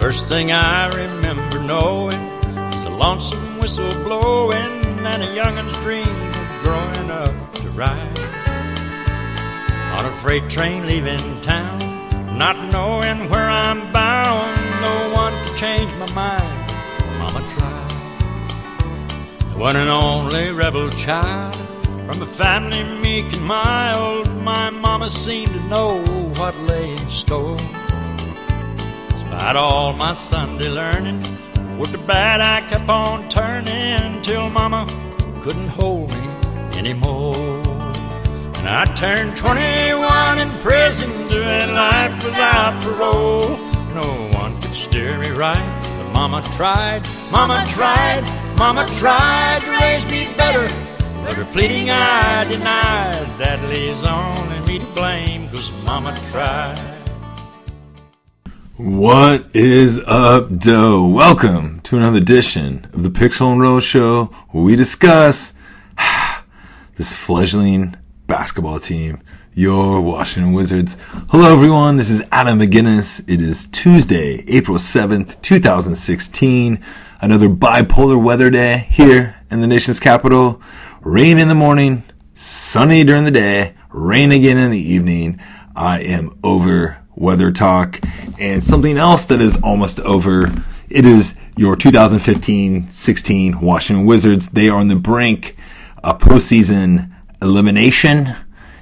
First thing I remember knowing was a lonesome whistle blowing and a youngin's dream of growing up to ride on a freight train leaving town, not knowing where I'm bound. No one could change my mind. Mama tried. The one and only rebel child from a family meek and mild. My mama seemed to know what lay in store. Despite all my Sunday learning, with the bad I kept on turning till mama couldn't hold me anymore. And I turned 21 in prison, doing life without parole. No one could steer me right, but mama tried, mama tried, mama tried to raise me better. But her pleading I denied, that leaves only me to blame, cause mama tried. What is up, Doe? Welcome to another edition of the Pixel and Roll Show, where we discuss this fledgling basketball team, your Washington Wizards. Hello, everyone. This is Adam McGinnis. It is Tuesday, April 7th, 2016. Another bipolar weather day here in the nation's capital. Rain in the morning, sunny during the day, rain again in the evening. I am over weather talk and something else that is almost over. It is your 2015-16 Washington Wizards. They are on the brink of postseason elimination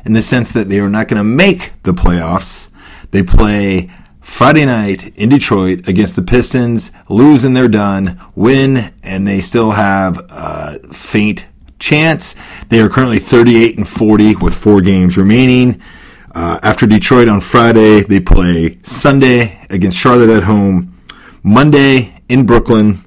in the sense that they are not going to make the playoffs. They play Friday night in Detroit against the Pistons, lose and they're done, win and they still have a faint chance. They are currently 38 and 40 with four games remaining. Uh, after Detroit on Friday, they play Sunday against Charlotte at home, Monday in Brooklyn,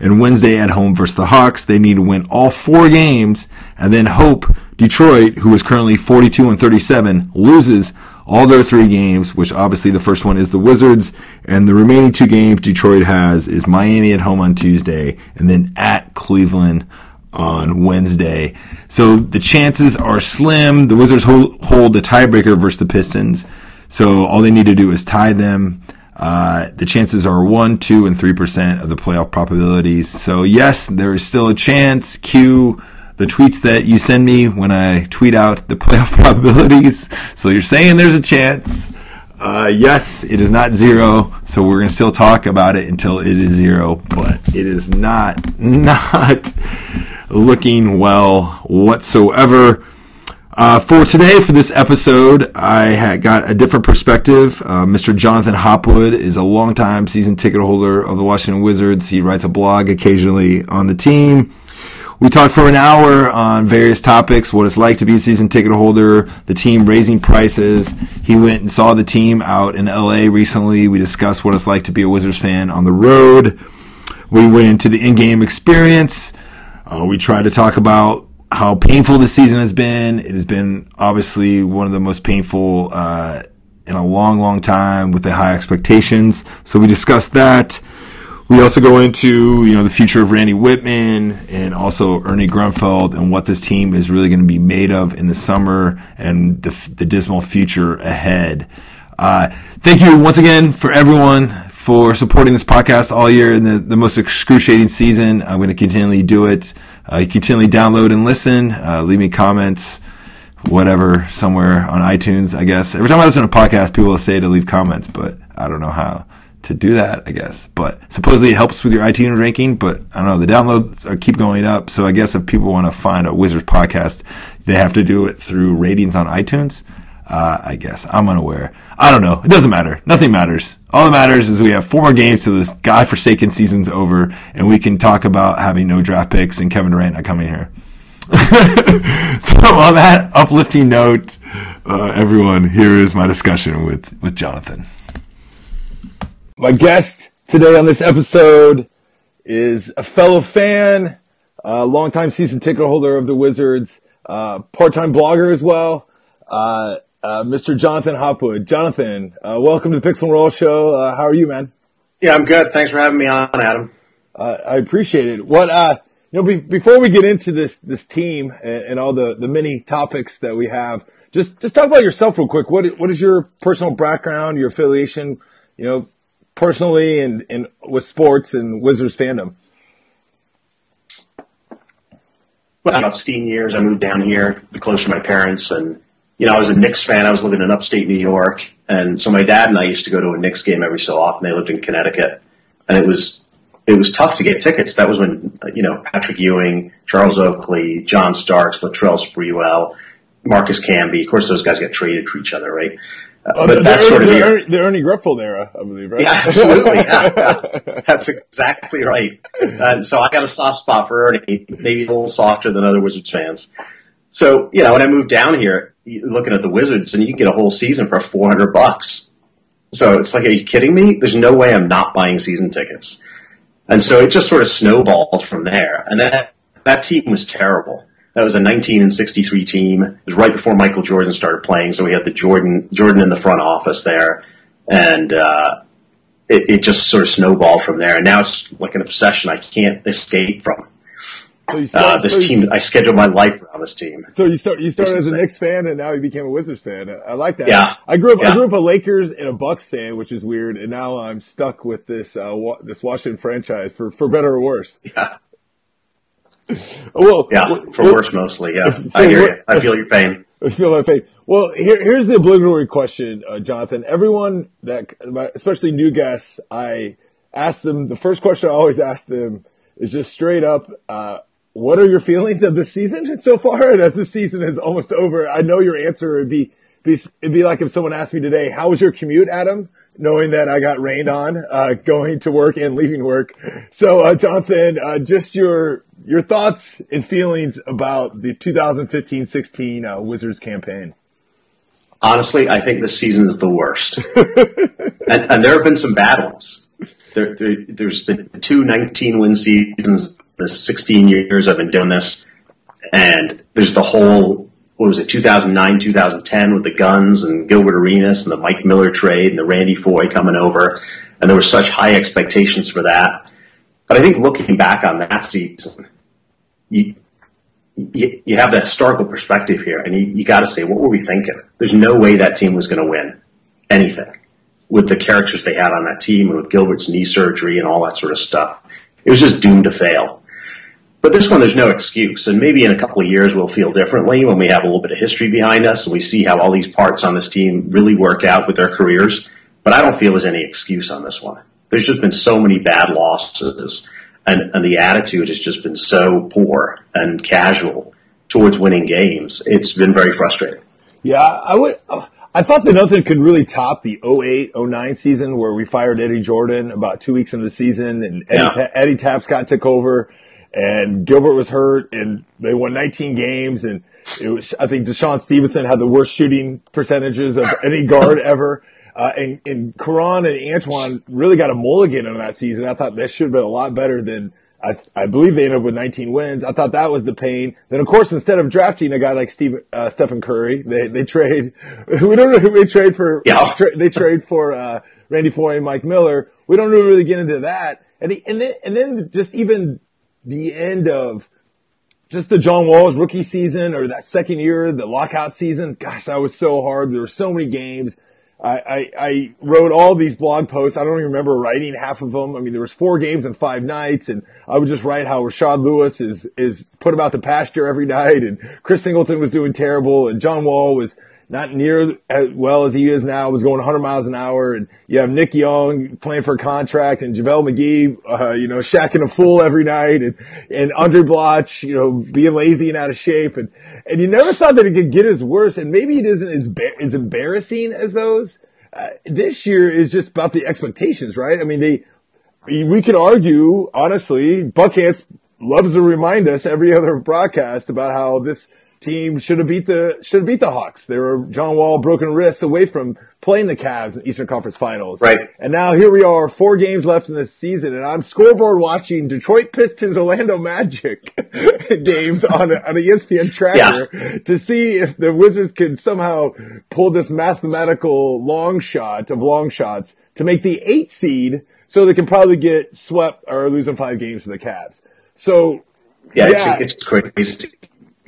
and Wednesday at home versus the Hawks. They need to win all four games and then hope Detroit, who is currently 42 and 37, loses all their three games, which obviously the first one is the Wizards, and the remaining two games Detroit has is Miami at home on Tuesday, and then at Cleveland on Wednesday. So the chances are slim. The Wizards hold, hold the tiebreaker versus the Pistons. So all they need to do is tie them. Uh, the chances are 1, 2, and 3% of the playoff probabilities. So yes, there is still a chance. Cue the tweets that you send me when I tweet out the playoff probabilities. So you're saying there's a chance. Uh, yes, it is not zero, so we're going to still talk about it until it is zero, but it is not, not looking well whatsoever. Uh, for today, for this episode, I had got a different perspective. Uh, Mr. Jonathan Hopwood is a longtime season ticket holder of the Washington Wizards. He writes a blog occasionally on the team. We talked for an hour on various topics, what it's like to be a season ticket holder, the team raising prices. He went and saw the team out in LA recently. We discussed what it's like to be a Wizards fan on the road. We went into the in-game experience. Uh, we tried to talk about how painful the season has been. It has been obviously one of the most painful uh, in a long, long time with the high expectations. So we discussed that. We also go into you know the future of Randy Wittman and also Ernie Grunfeld and what this team is really going to be made of in the summer and the, the dismal future ahead. Uh, thank you once again for everyone for supporting this podcast all year in the, the most excruciating season. I'm going to continually do it. Uh, you continually download and listen. Uh, leave me comments, whatever, somewhere on iTunes, I guess. Every time I listen to a podcast, people will say to leave comments, but I don't know how to do that, I guess. But supposedly it helps with your iTunes ranking, but I don't know. The downloads are, keep going up. So I guess if people want to find a Wizards podcast, they have to do it through ratings on iTunes. Uh, I guess. I'm unaware. I don't know. It doesn't matter. Nothing matters. All that matters is we have four more games till this godforsaken season's over, and we can talk about having no draft picks and Kevin Durant not coming here. so on that uplifting note, uh, everyone, here is my discussion with, with Jonathan. My guest today on this episode is a fellow fan, a longtime season ticket holder of the Wizards, uh, part-time blogger as well, uh, uh, Mr. Jonathan Hopwood. Jonathan, uh, welcome to the Pixel and Roll Show. Uh, how are you, man? Yeah, I'm good. Thanks for having me on, Adam. Uh, I appreciate it. What, you know, be- before we get into this this team and, and, all the the many topics that we have, just just talk about yourself real quick. What what is your personal background, your affiliation? You know, personally and, and with sports and Wizards fandom? Well, about 16 years, I moved down here to be close to my parents, and you know, I was a Knicks fan. I was living in upstate New York, and so my dad and I used to go to a Knicks game every so often. They lived in Connecticut, and it was it was tough to get tickets. That was when you know Patrick Ewing, Charles Oakley, John Starks, Latrell Sprewell, Marcus Camby. Of course, those guys got traded for each other, right? Uh, but that's sort of the, Ernie, the Ernie Grunfeld era, I believe, right? Yeah, absolutely. Yeah, yeah. That's exactly right. And so I got a soft spot for Ernie, maybe a little softer than other Wizards fans. So, you know, when I moved down here, looking at the Wizards, and you can get a whole season for 400 bucks. So it's like, are you kidding me? There's no way I'm not buying season tickets. And so it just sort of snowballed from there. And that, that team was terrible. That was a 19 and 63 team. It was right before Michael Jordan started playing, so we had the Jordan Jordan in the front office there, and uh, it, it, just sort of snowballed from there. And now it's like an obsession I can't escape from. So you start, uh, this so team, you, I scheduled my life around this team. So you start, you started as a Knicks fan, and now you became a Wizards fan. I like that. Yeah, I grew up. Yeah. I grew up a Lakers and a Bucks fan, which is weird, and now I'm stuck with this uh, wa- this Washington franchise for for better or worse. Yeah. well, yeah, for well, worse mostly. Yeah, I hear you. I feel your pain. I feel my pain. Well, here, here's the obligatory question, uh, Jonathan. Everyone that, especially new guests, I ask them. The first question I always ask them is just straight up. Uh, what are your feelings of the season so far? And as the season is almost over, I know your answer would be, be it'd be like if someone asked me today, "How was your commute, Adam?" Knowing that I got rained on uh, going to work and leaving work. So, uh, Jonathan, uh, just your your thoughts and feelings about the 2015-16 uh, Wizards campaign. Honestly, I think this season is the worst, and, and, there have been some bad ones. There, has there, been two 19 win seasons. The 16 years I've been doing this, and there's the whole what was it 2009 2010 with the guns and Gilbert Arenas and the Mike Miller trade and the Randy Foye coming over, and there were such high expectations for that. But I think looking back on that season, you you, you have that historical perspective here, and you, you got to say, what were we thinking? There's no way that team was going to win anything with the characters they had on that team and with Gilbert's knee surgery and all that sort of stuff. It was just doomed to fail. But this one, there's no excuse. And maybe in a couple of years, we'll feel differently when we have a little bit of history behind us and we see how all these parts on this team really work out with their careers. But I don't feel there's any excuse on this one. There's just been so many bad losses and, and the attitude has just been so poor and casual towards winning games. It's been very frustrating. Yeah, I would. I thought that nothing could really top the 08, 09 season where we fired Eddie Jordan about two weeks into the season and Eddie, yeah. Ta- Eddie Tapscott took over and Gilbert was hurt and they won 19 games and it was, I think DeShawn Stevenson had the worst shooting percentages of any guard ever. Uh, and, and Caron and Antawn really got a mulligan in that season. I thought that should have been a lot better than I, I believe they ended up with 19 wins. I thought that was the pain. Then of course, instead of drafting a guy like Steve, uh, Stephen Curry, they, they trade, we don't know who they trade for, yeah. tra- they trade for, uh, Randy Foye and Mike Miller. We don't really get into that. And, the, and then, and then just even the end of just the John Wall's rookie season or that second year, the lockout season. Gosh, that was so hard. There were so many games. I, I, I, wrote all these blog posts. I don't even remember writing half of them. I mean, there was four games in five nights and I would just write how Rashard Lewis is, is put him out the pasture every night and Chris Singleton was doing terrible and John Wall was not near as well as he is now. Was going 100 miles an hour, and you have Nick Young playing for a contract, and JaVale McGee, uh, you know, Shaqtin' a Fool every night, and and Andray Blatche, you know, being lazy and out of shape, and and you never thought that it could get as worse, and maybe it isn't as as embarrassing as those. Uh, this year is just about the expectations, right? I mean, they we could argue honestly. Buckhantz loves to remind us every other broadcast about how this team should have beat the should have beat the Hawks. They were John Wall broken wrists away from playing the Cavs in Eastern Conference Finals. Right. And now here we are, four games left in the season, and I'm scoreboard watching Detroit Pistons Orlando Magic games on a, on a ESPN tracker yeah. to see if the Wizards can somehow pull this mathematical long shot of long shots to make the eight seed so they can probably get swept or losing five games to the Cavs. So yeah, yeah. It's, it's crazy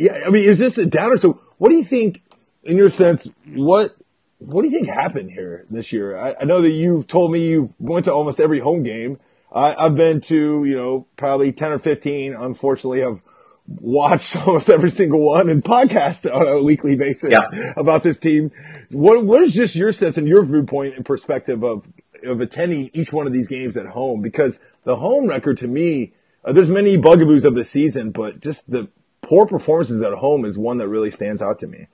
yeah, I mean, is this a downer? So what do you think, in your sense, what what do you think happened here this year? I, I know that you've told me you went to almost every home game. I, I've been to, you know, probably 10 or 15. Unfortunately, I've watched almost every single one and podcast on a weekly basis Yeah. about this team. What, what is just your sense and your viewpoint and perspective of, of attending each one of these games at home? Because the home record to me, uh, there's many bugaboos of the season, but just the poor performances at home is one that really stands out to me.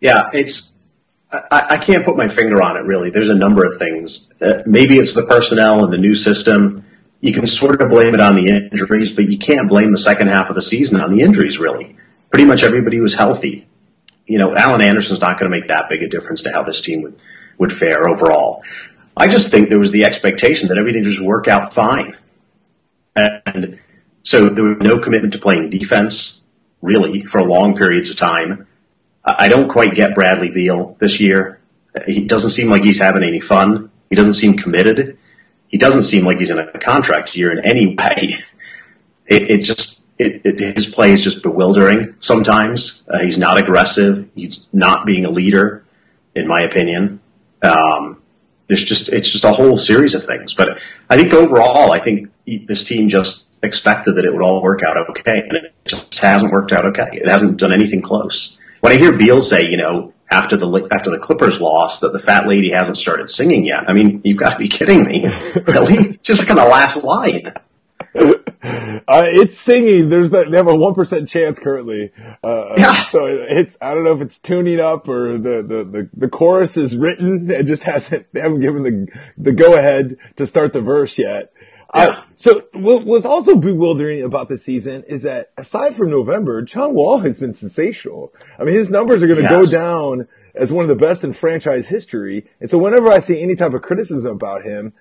Yeah, it's. I, I can't put my finger on it really. There's a number of things. Uh, maybe it's the personnel and the new system. You can sort of blame it on the injuries, but you can't blame the second half of the season on the injuries really. Pretty much everybody was healthy. You know, Alan Anderson's not going to make that big a difference to how this team would, would fare overall. I just think there was the expectation that everything just work out fine. And so there was no commitment to playing defense, really, for long periods of time. I don't quite get Bradley Beal this year. He doesn't seem like he's having any fun. He doesn't seem committed. He doesn't seem like he's in a contract year in any way. It, it just it, it, his play is just bewildering. Sometimes uh, he's not aggressive. He's not being a leader, in my opinion. Um, there's just it's just a whole series of things. But I think overall, I think this team just expected that it would all work out okay, and it just hasn't worked out okay. It hasn't done anything close. When I hear Beal say, you know, after the after the Clippers loss, that the fat lady hasn't started singing yet, I mean, you've got to be kidding me, really? Just like on the last line. Uh, it's singing. There's that. They have a one percent chance currently. Uh, Yeah. So it's. I don't know if it's tuning up or the, the, the, the chorus is written. It just hasn't. They haven't given the the go ahead to start the verse yet. Uh, so what was also bewildering about the season is that aside from November, John Wall has been sensational. I mean, his numbers are going to go down as one of the best in franchise history. And so whenever I see any type of criticism about him,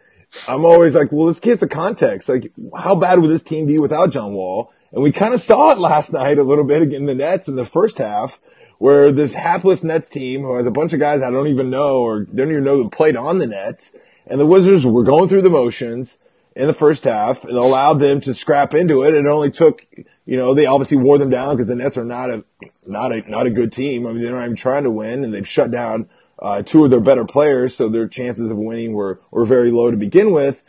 I'm always like, well, let's get the context. Like, how bad would this team be without John Wall? And we kind of saw it last night a little bit in the Nets in the first half, where this hapless Nets team, who has a bunch of guys I don't even know or don't even know that played on the Nets, and the Wizards were going through the motions in the first half and allowed them to scrap into it. And It only took, you know, they obviously wore them down because the Nets are not a, not a, not a good team. I mean, they're not even trying to win and they've shut down uh, two of their better players, so their chances of winning were, were very low to begin with.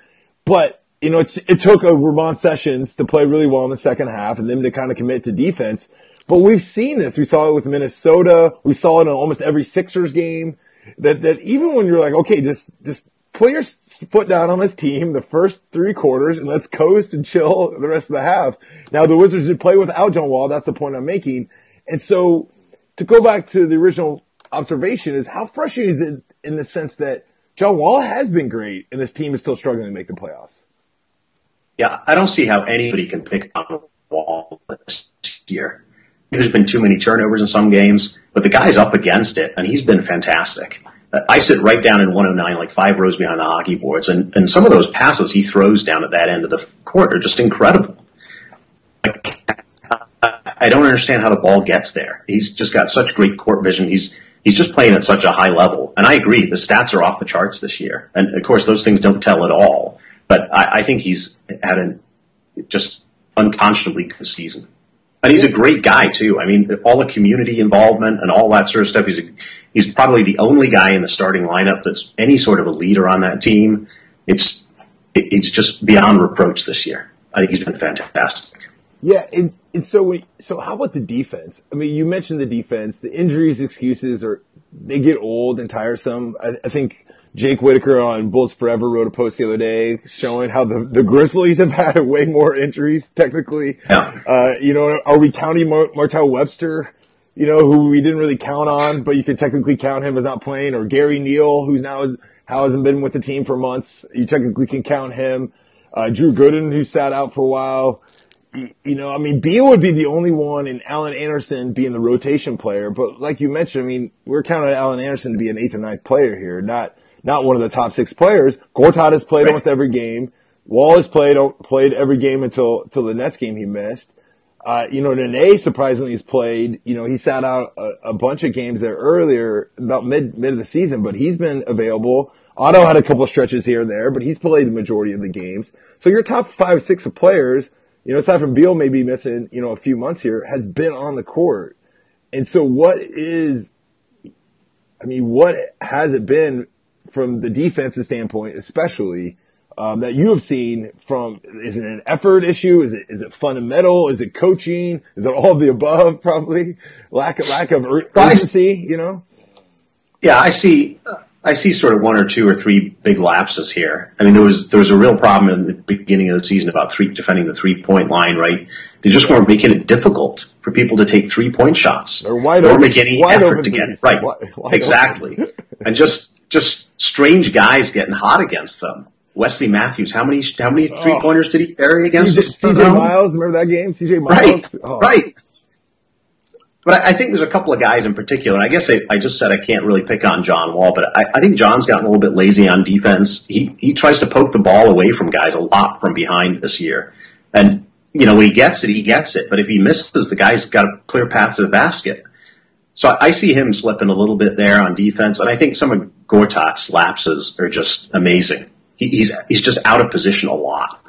But, you know, it, it took a Ramon Sessions to play really well in the second half and them to kind of commit to defense. But we've seen this. We saw it with Minnesota. We saw it in almost every Sixers game. That, that even when you're like, okay, just, just put your foot down on this team the first three quarters and let's coast and chill the rest of the half. Now the Wizards did play without John Wall. That's the point I'm making. And so to go back to the original observation is how frustrating is it in the sense that John Wall has been great and this team is still struggling to make the playoffs. Yeah, I don't see how anybody can pick on wall this year. There's been too many turnovers in some games, but the guy's up against it, and he's been fantastic. I sit right down in 109, like five rows behind the hockey boards, and, and some of those passes he throws down at that end of the court are just incredible. I don't understand how the ball gets there. He's just got such great court vision. He's he's just playing at such a high level. And I agree, the stats are off the charts this year. And of course, those things don't tell at all. But I, I think he's had an just unconscionably good season. And he's a great guy too. I mean, all the community involvement and all that sort of stuff. He's a, he's probably the only guy in the starting lineup that's any sort of a leader on that team. It's it, it's just beyond reproach this year. I think he's been fantastic. Yeah, and, and so when, so how about the defense? I mean, you mentioned the defense. The injuries excuses are they get old and tiresome. I, I think Jake Whitacre on Bullets Forever wrote a post the other day showing how the, the Grizzlies have had way more injuries technically. Yeah. Uh, you know, are we counting Mar- Martell Webster? You know, who we didn't really count on, but you could technically count him as not playing, or Gary Neal, who's now is, how hasn't been with the team for months. You technically can count him. Uh, Drew Gooden, who sat out for a while you know, I mean, Beal would be the only one and Alan Anderson being the rotation player. But like you mentioned, I mean, we're counting Alan Anderson to be an eighth or ninth player here, not, not one of the top six players. Gortat has played Right. almost every game. Wall has played, played every game until, until the Nets game he missed. Uh, you know, Nene surprisingly has played, you know, he sat out a, a bunch of games there earlier, about mid, mid of the season, but he's been available. Otto had a couple stretches here and there, but he's played the majority of the games. So your top five, six of players, you know, aside from Beal maybe missing, you know, a few months here, has been on the court. And so what is, I mean, what has it been from the defensive standpoint, especially um, that you have seen from? Is it an effort issue? Is it is it fundamental? Is it coaching? Is it all of the above? Probably lack of lack of ur- urgency. You know. Yeah, I see. I see sort of one or two or three big lapses here. I mean, there was there was a real problem in the beginning of the season about three defending the three point line. Right, they just weren't making it difficult for people to take three point shots. They're wide open. weren't making any effort to get it right. Wide- wide exactly, and just just strange guys getting hot against them. Wesley Matthews, how many how many oh. three pointers did he bury against CJ. CJ Miles, remember that game? CJ Miles. Right, Oh. right. But I, I think there's a couple of guys in particular. I guess I, I just said I can't really pick on John Wall, but I, I think John's gotten a little bit lazy on defense. He he tries to poke the ball away from guys a lot from behind this year, and you know when he gets it, he gets it. But if he misses, the guy's got a clear path to the basket. So I, I see him slipping a little bit there on defense, and I think some of Gortat's lapses are just amazing. He, he's he's just out of position a lot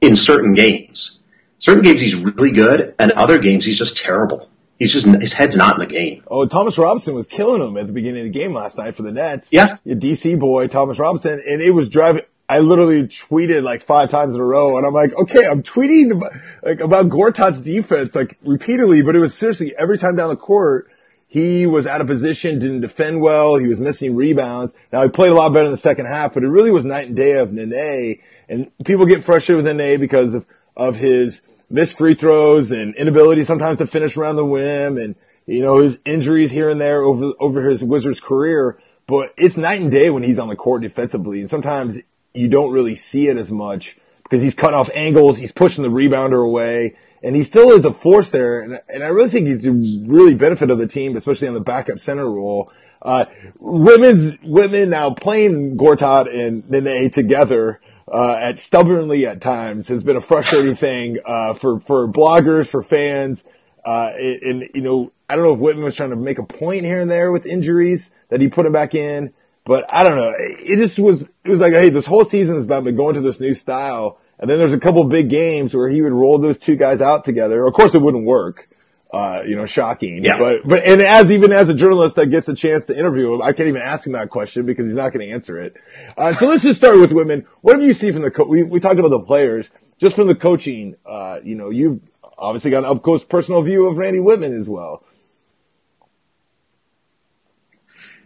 in certain games. Certain games he's really good, and other games he's just terrible. He's just his head's not in the game. Oh, Thomas Robinson was killing him at the beginning of the game last night for the Nets. Yeah. Your DC boy, Thomas Robinson, and it was driving. I literally tweeted like five times in a row, and I'm like, okay, I'm tweeting about, like about Gortat's defense like repeatedly, but it was seriously every time down the court. He was out of position, didn't defend well. He was missing rebounds. Now he played a lot better in the second half, but it really was night and day of Nene. And people get frustrated with Nene because of, of his missed free throws and inability sometimes to finish around the rim and, you know, his injuries here and there over, over his Wizards career. But it's night and day when he's on the court defensively. And sometimes you don't really see it as much because he's cutting off angles. He's pushing the rebounder away and he still is a force there. And, and I really think he's a really benefit of the team, especially on the backup center role. Uh, Wittman's, Wittman now playing Gortat and Nene together, uh, at stubbornly at times has been a frustrating thing, uh, for, for bloggers, for fans. Uh, and, and, you know, I don't know if Wittman was trying to make a point here and there with injuries that he put him back in, but I don't know. It just was, it was like, hey, this whole season has about been going to this new style. And then there's a couple big games where he would roll those two guys out together. Of course, it wouldn't work. Uh, you know, shocking. Yeah. But, but, and as, even as a journalist that gets a chance to interview him, I can't even ask him that question because he's not going to answer it. Uh, so let's just start with Wittman. What do you see from the, co- we, we talked about the players, just from the coaching, uh, you know, you've obviously got an up close personal view of Randy Wittman as well.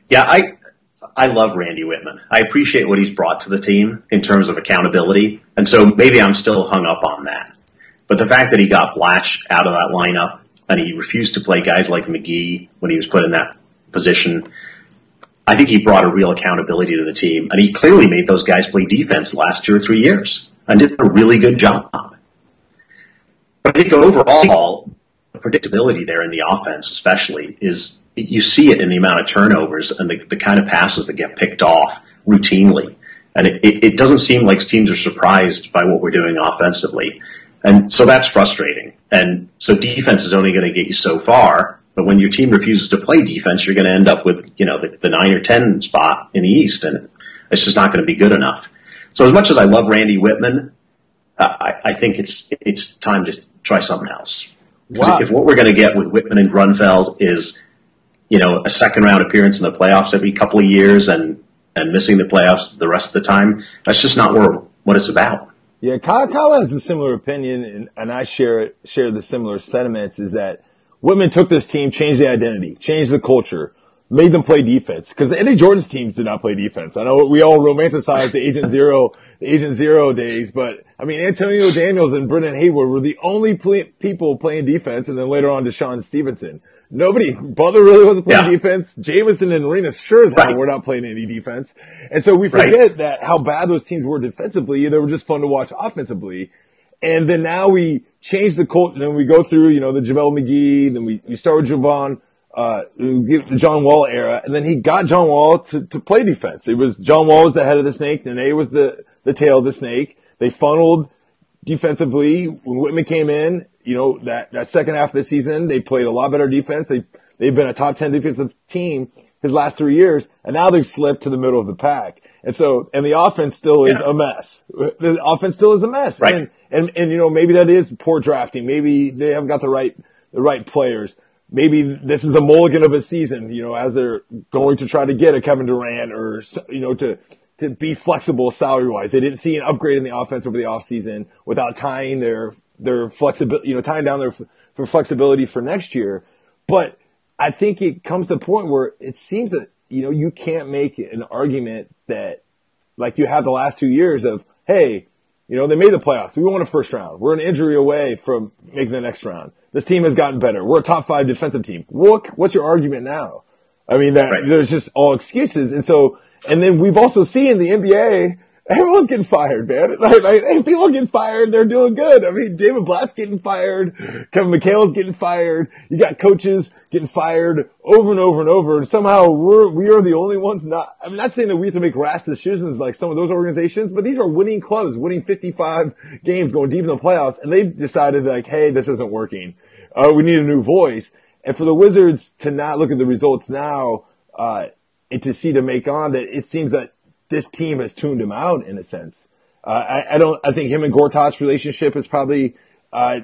Yeah, I I love Randy Wittman. I appreciate what he's brought to the team in terms of accountability, and so maybe I'm still hung up on that. But the fact that he got Blatche out of that lineup and he refused to play guys like McGee when he was put in that position, I think he brought a real accountability to the team, and he clearly made those guys play defense last two or three years and did a really good job. But I think overall, the predictability there in the offense, especially, is you see it in the amount of turnovers and the, the kind of passes that get picked off routinely. And it, it, it doesn't seem like teams are surprised by what we're doing offensively. And so that's frustrating. And so defense is only going to get you so far. But when your team refuses to play defense, you're going to end up with, you know, the, the nine or 10 spot in the East. And it's just not going to be good enough. So as much as I love Randy Wittman, uh, I, I think it's, it's time to try something else. Wow. If what we're going to get with Wittman and Grunfeld is, you know, a second round appearance in the playoffs every couple of years and, and missing the playoffs the rest of the time, that's just not where, what it's about. Yeah, Kyle, Kyle has a similar opinion, and, and I share share the similar sentiments. Is that Wittman took this team, changed the identity, changed the culture, made them play defense. Because the Eddie Jordan's teams did not play defense. I know we all romanticize the Agent Zero, the Agent Zero days, but I mean Antonio Daniels and Brendan Haywood were the only play, people playing defense, and then later on DeShawn Stevenson. Nobody, Butler really wasn't playing Yeah. defense. Jamison and Arenas sure as hell Right. were not playing any defense. And so we Right. forget that how bad those teams were defensively. They were just fun to watch offensively. And then now we change the cult, and then we go through, you know, the JaVale McGee, then we, we start with Javon, uh, the John Wall era, and then he got John Wall to, to play defense. It was, John Wall was the head of the snake, Nene was the, the tail of the snake. They funneled defensively. When Wittman came in, you know, that, that second half of the season, they played a lot better defense. They, they've been a top 10 defensive team his last three years, and now they've slipped to the middle of the pack. And so, and the offense still is Yeah. a mess. The offense still is a mess. Right. And, and, and, you know, maybe that is poor drafting. Maybe they haven't got the right, the right players. maybe this is a mulligan of a season, you know, as they're going to try to get a Kevin Durant or, you know, to, to be flexible salary wise. They didn't see an upgrade in the offense over the offseason without tying their, their flexibility, you know, tying down their for flexibility for next year. But I think it comes to the point where it seems that, you know, you can't make an argument that like you have the last two years of, hey, you know, they made the playoffs. We won a first round. We're an injury away from making the next round. This team has gotten better. We're a top five defensive team. What, what's your argument now? I mean, that right. there's just all excuses. And so, and then we've also seen the NBA everyone's getting fired, man. Like, like, people are getting fired. They're doing good. I mean, David Blatt's getting fired. Kevin McHale's getting fired. You got coaches getting fired over and over and over. And somehow we're, we are the only ones not, I'm not saying that we have to make rash decisions like some of those organizations, but these are winning clubs, winning 55 games, going deep in the playoffs. And they've decided like, Hey, this isn't working. Uh, we need a new voice. And for the Wizards to not look at the results now, uh, and to see to make on that it seems that this team has tuned him out in a sense. Uh, I, I, don't. I think him and Gortat's relationship is probably uh,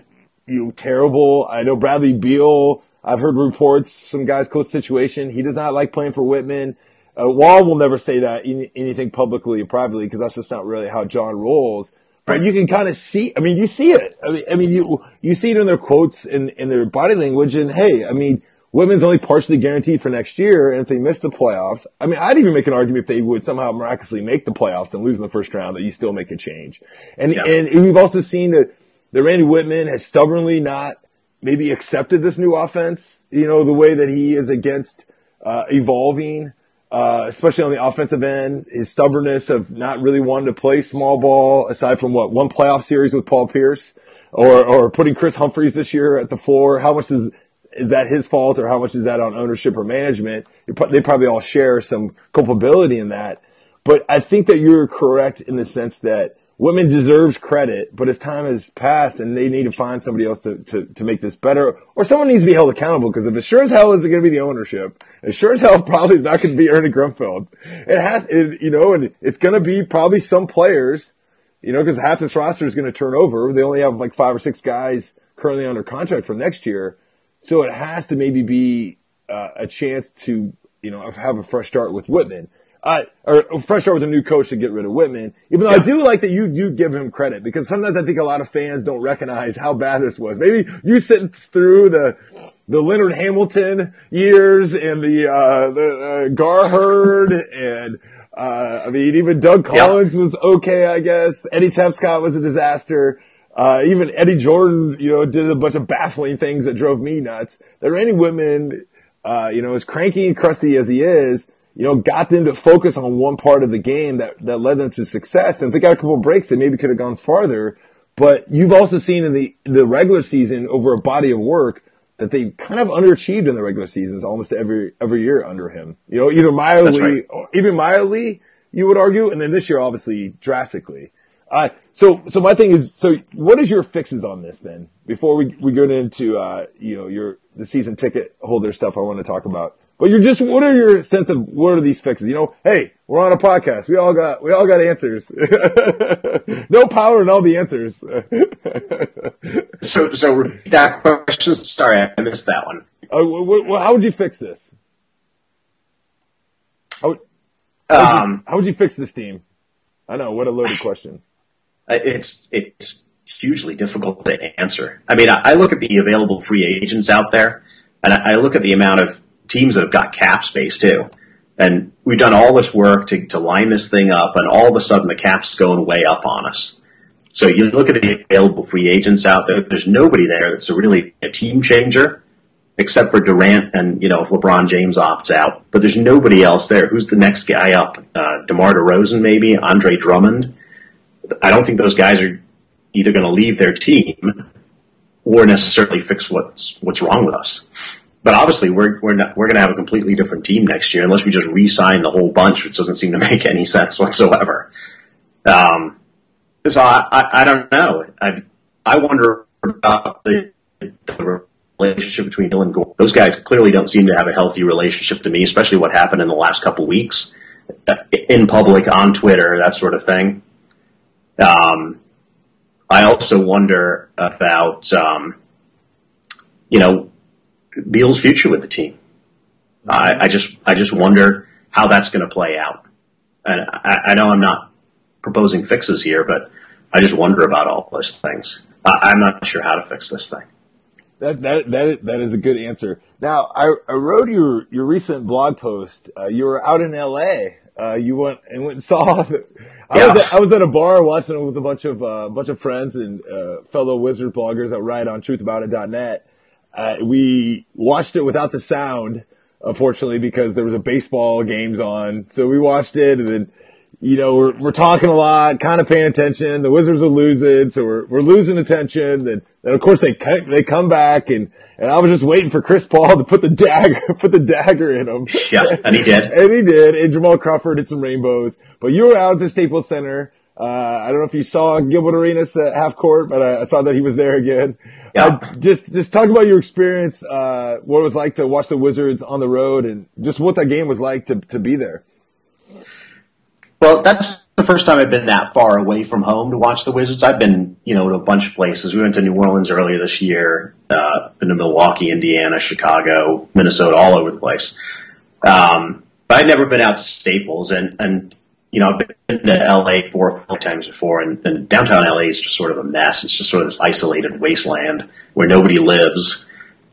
you know terrible. I know Bradley Beal. I've heard reports some guys close situation. He does not like playing for Wittman. Uh, Wall will never say that in, anything publicly or privately because that's just not really how John rolls. But you can kind of see. I mean, you see it. I mean, I mean, you you see it in their quotes and in their body language. And hey, I mean, Wittman's only partially guaranteed for next year, and if they miss the playoffs, I mean, I'd even make an argument if they would somehow miraculously make the playoffs and lose in the first round, that you still make a change. And yeah. and we've also seen that that Randy Wittman has stubbornly not maybe accepted this new offense. You know, the way that he is against uh, evolving, uh, especially on the offensive end. His stubbornness of not really wanting to play small ball, aside from what one playoff series with Paul Pierce. Or, or putting Kris Humphries this year at the floor. How much does is that his fault or how much is that on ownership or management? They probably all share some culpability in that. But I think that you're correct in the sense that Wittman deserves credit, but as time has passed and they need to find somebody else to, to, to make this better, or someone needs to be held accountable because if it sure as hell isn't going to be the ownership, it sure as hell probably is not going to be Ernie Grunfeld. It has, it, you know, and it's going to be probably some players, you know, because half this roster is going to turn over. They only have like five or six guys currently under contract for next year. So it has to maybe be uh, a chance to, you know, have a fresh start with Wittman. Uh, or a fresh start with a new coach to get rid of Wittman. Even though yeah. I do like that you, you give him credit because sometimes I think a lot of fans don't recognize how bad this was. Maybe you sitting through the, the Leonard Hamilton years and the, uh, the, uh, Gar Heard and, uh, I mean, even Doug Collins yeah. was okay, I guess. Eddie Tapscott was a disaster. Uh, even Eddie Jordan, you know, did a bunch of baffling things that drove me nuts. That Randy Wittman, uh, you know, as cranky and crusty as he is, you know, got them to focus on one part of the game that, that led them to success. And if they got a couple of breaks, they maybe could have gone farther. But you've also seen in the, the regular season over a body of work that they kind of underachieved in the regular seasons almost every, every year under him. You know, either mildly, right. even mildly, you would argue, and then this year, obviously, drastically. Uh, so, so my thing is, so what is your fixes on this then? Before we, we go into, uh, you know, your, the season ticket holder stuff I want to talk about. But you're just, what are your sense of, what are these fixes? You know, hey, we're on a podcast. We all got, we all got answers. no power and all the answers. so, so that question, sorry, I missed that one. Uh, well, how would you fix this? How would, how would, um, you, how would you fix this team? I know, what a loaded question. It's it's hugely difficult to answer. I mean, I, I look at the available free agents out there, and I, I look at the amount of teams that have got cap space too. And we've done all this work to, to line this thing up, and all of a sudden the cap's going way up on us. So you look at the available free agents out there, there's nobody there that's a really a team changer, except for Durant and, you know, if LeBron James opts out. But there's nobody else there. Who's the next guy up? Uh, DeMar DeRozan, maybe? Andre Drummond? I don't think those guys are either going to leave their team or necessarily fix what's what's wrong with us. But obviously, we're we're not, we're going to have a completely different team next year unless we just re-sign the whole bunch, which doesn't seem to make any sense whatsoever. Um, so I, I, I don't know. I I wonder about the, the relationship between Hill and Gore. Those guys clearly don't seem to have a healthy relationship to me, especially what happened in the last couple weeks in public on Twitter, that sort of thing. Um, I also wonder about, um, you know, Beal's future with the team. I, I just I just wonder how that's going to play out. And I, I know I'm not proposing fixes here, but I just wonder about all those things. I, I'm not sure how to fix this thing. That that that is, that is a good answer. Now, I, I wrote your your recent blog post. Uh, you were out in L.A. Uh, you went and went and saw. The, I Yeah. was at, I was at a bar watching it with a bunch of uh, bunch of friends and uh, fellow Wizard bloggers that write on TruthAboutIt.net. Uh, we watched it without the sound, unfortunately, because there was a baseball games on. So we watched it, and then you know we're we're talking a lot, kind of paying attention. The Wizards are losing, so we're we're losing attention. Then of course they they come back, and and I was just waiting for Chris Paul to put the dagger put the dagger in him. Yeah, and he did. And he did. And Jamal Crawford did some rainbows. But you were out at the Staples Center. Uh, I don't know if you saw Gilbert Arenas at half court, but I, I saw that he was there again. Yeah. Uh, just, just talk about your experience, uh, what it was like to watch the Wizards on the road and just what that game was like to, to be there. Well, that's first time I've been that far away from home to watch the Wizards. I've been, you know, to a bunch of places. We went to New Orleans earlier this year, uh, been to Milwaukee, Indiana, Chicago, Minnesota, all over the place. Um, but I'd never been out to Staples, and and you know, I've been to LA four or five times before, and, and downtown LA is just sort of a mess. It's just sort of this isolated wasteland where nobody lives.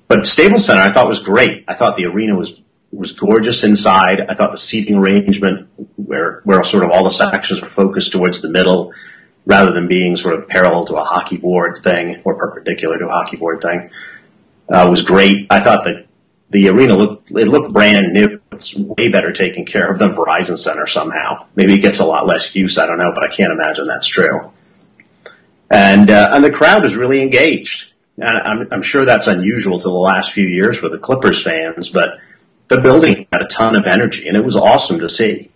But Staples Center, I thought was great. I thought the arena was was gorgeous inside. I thought the seating arrangement, where where sort of all the sections were focused towards the middle, rather than being sort of parallel to a hockey board thing or perpendicular to a hockey board thing, uh, was great. I thought that the arena looked it looked brand new. It's way better taken care of than Verizon Center somehow. Maybe it gets a lot less use. I don't know, but I can't imagine that's true. And uh, and the crowd is really engaged. And I'm, I'm sure that's unusual to the last few years for the Clippers fans, but the building had a ton of energy, and it was awesome to see.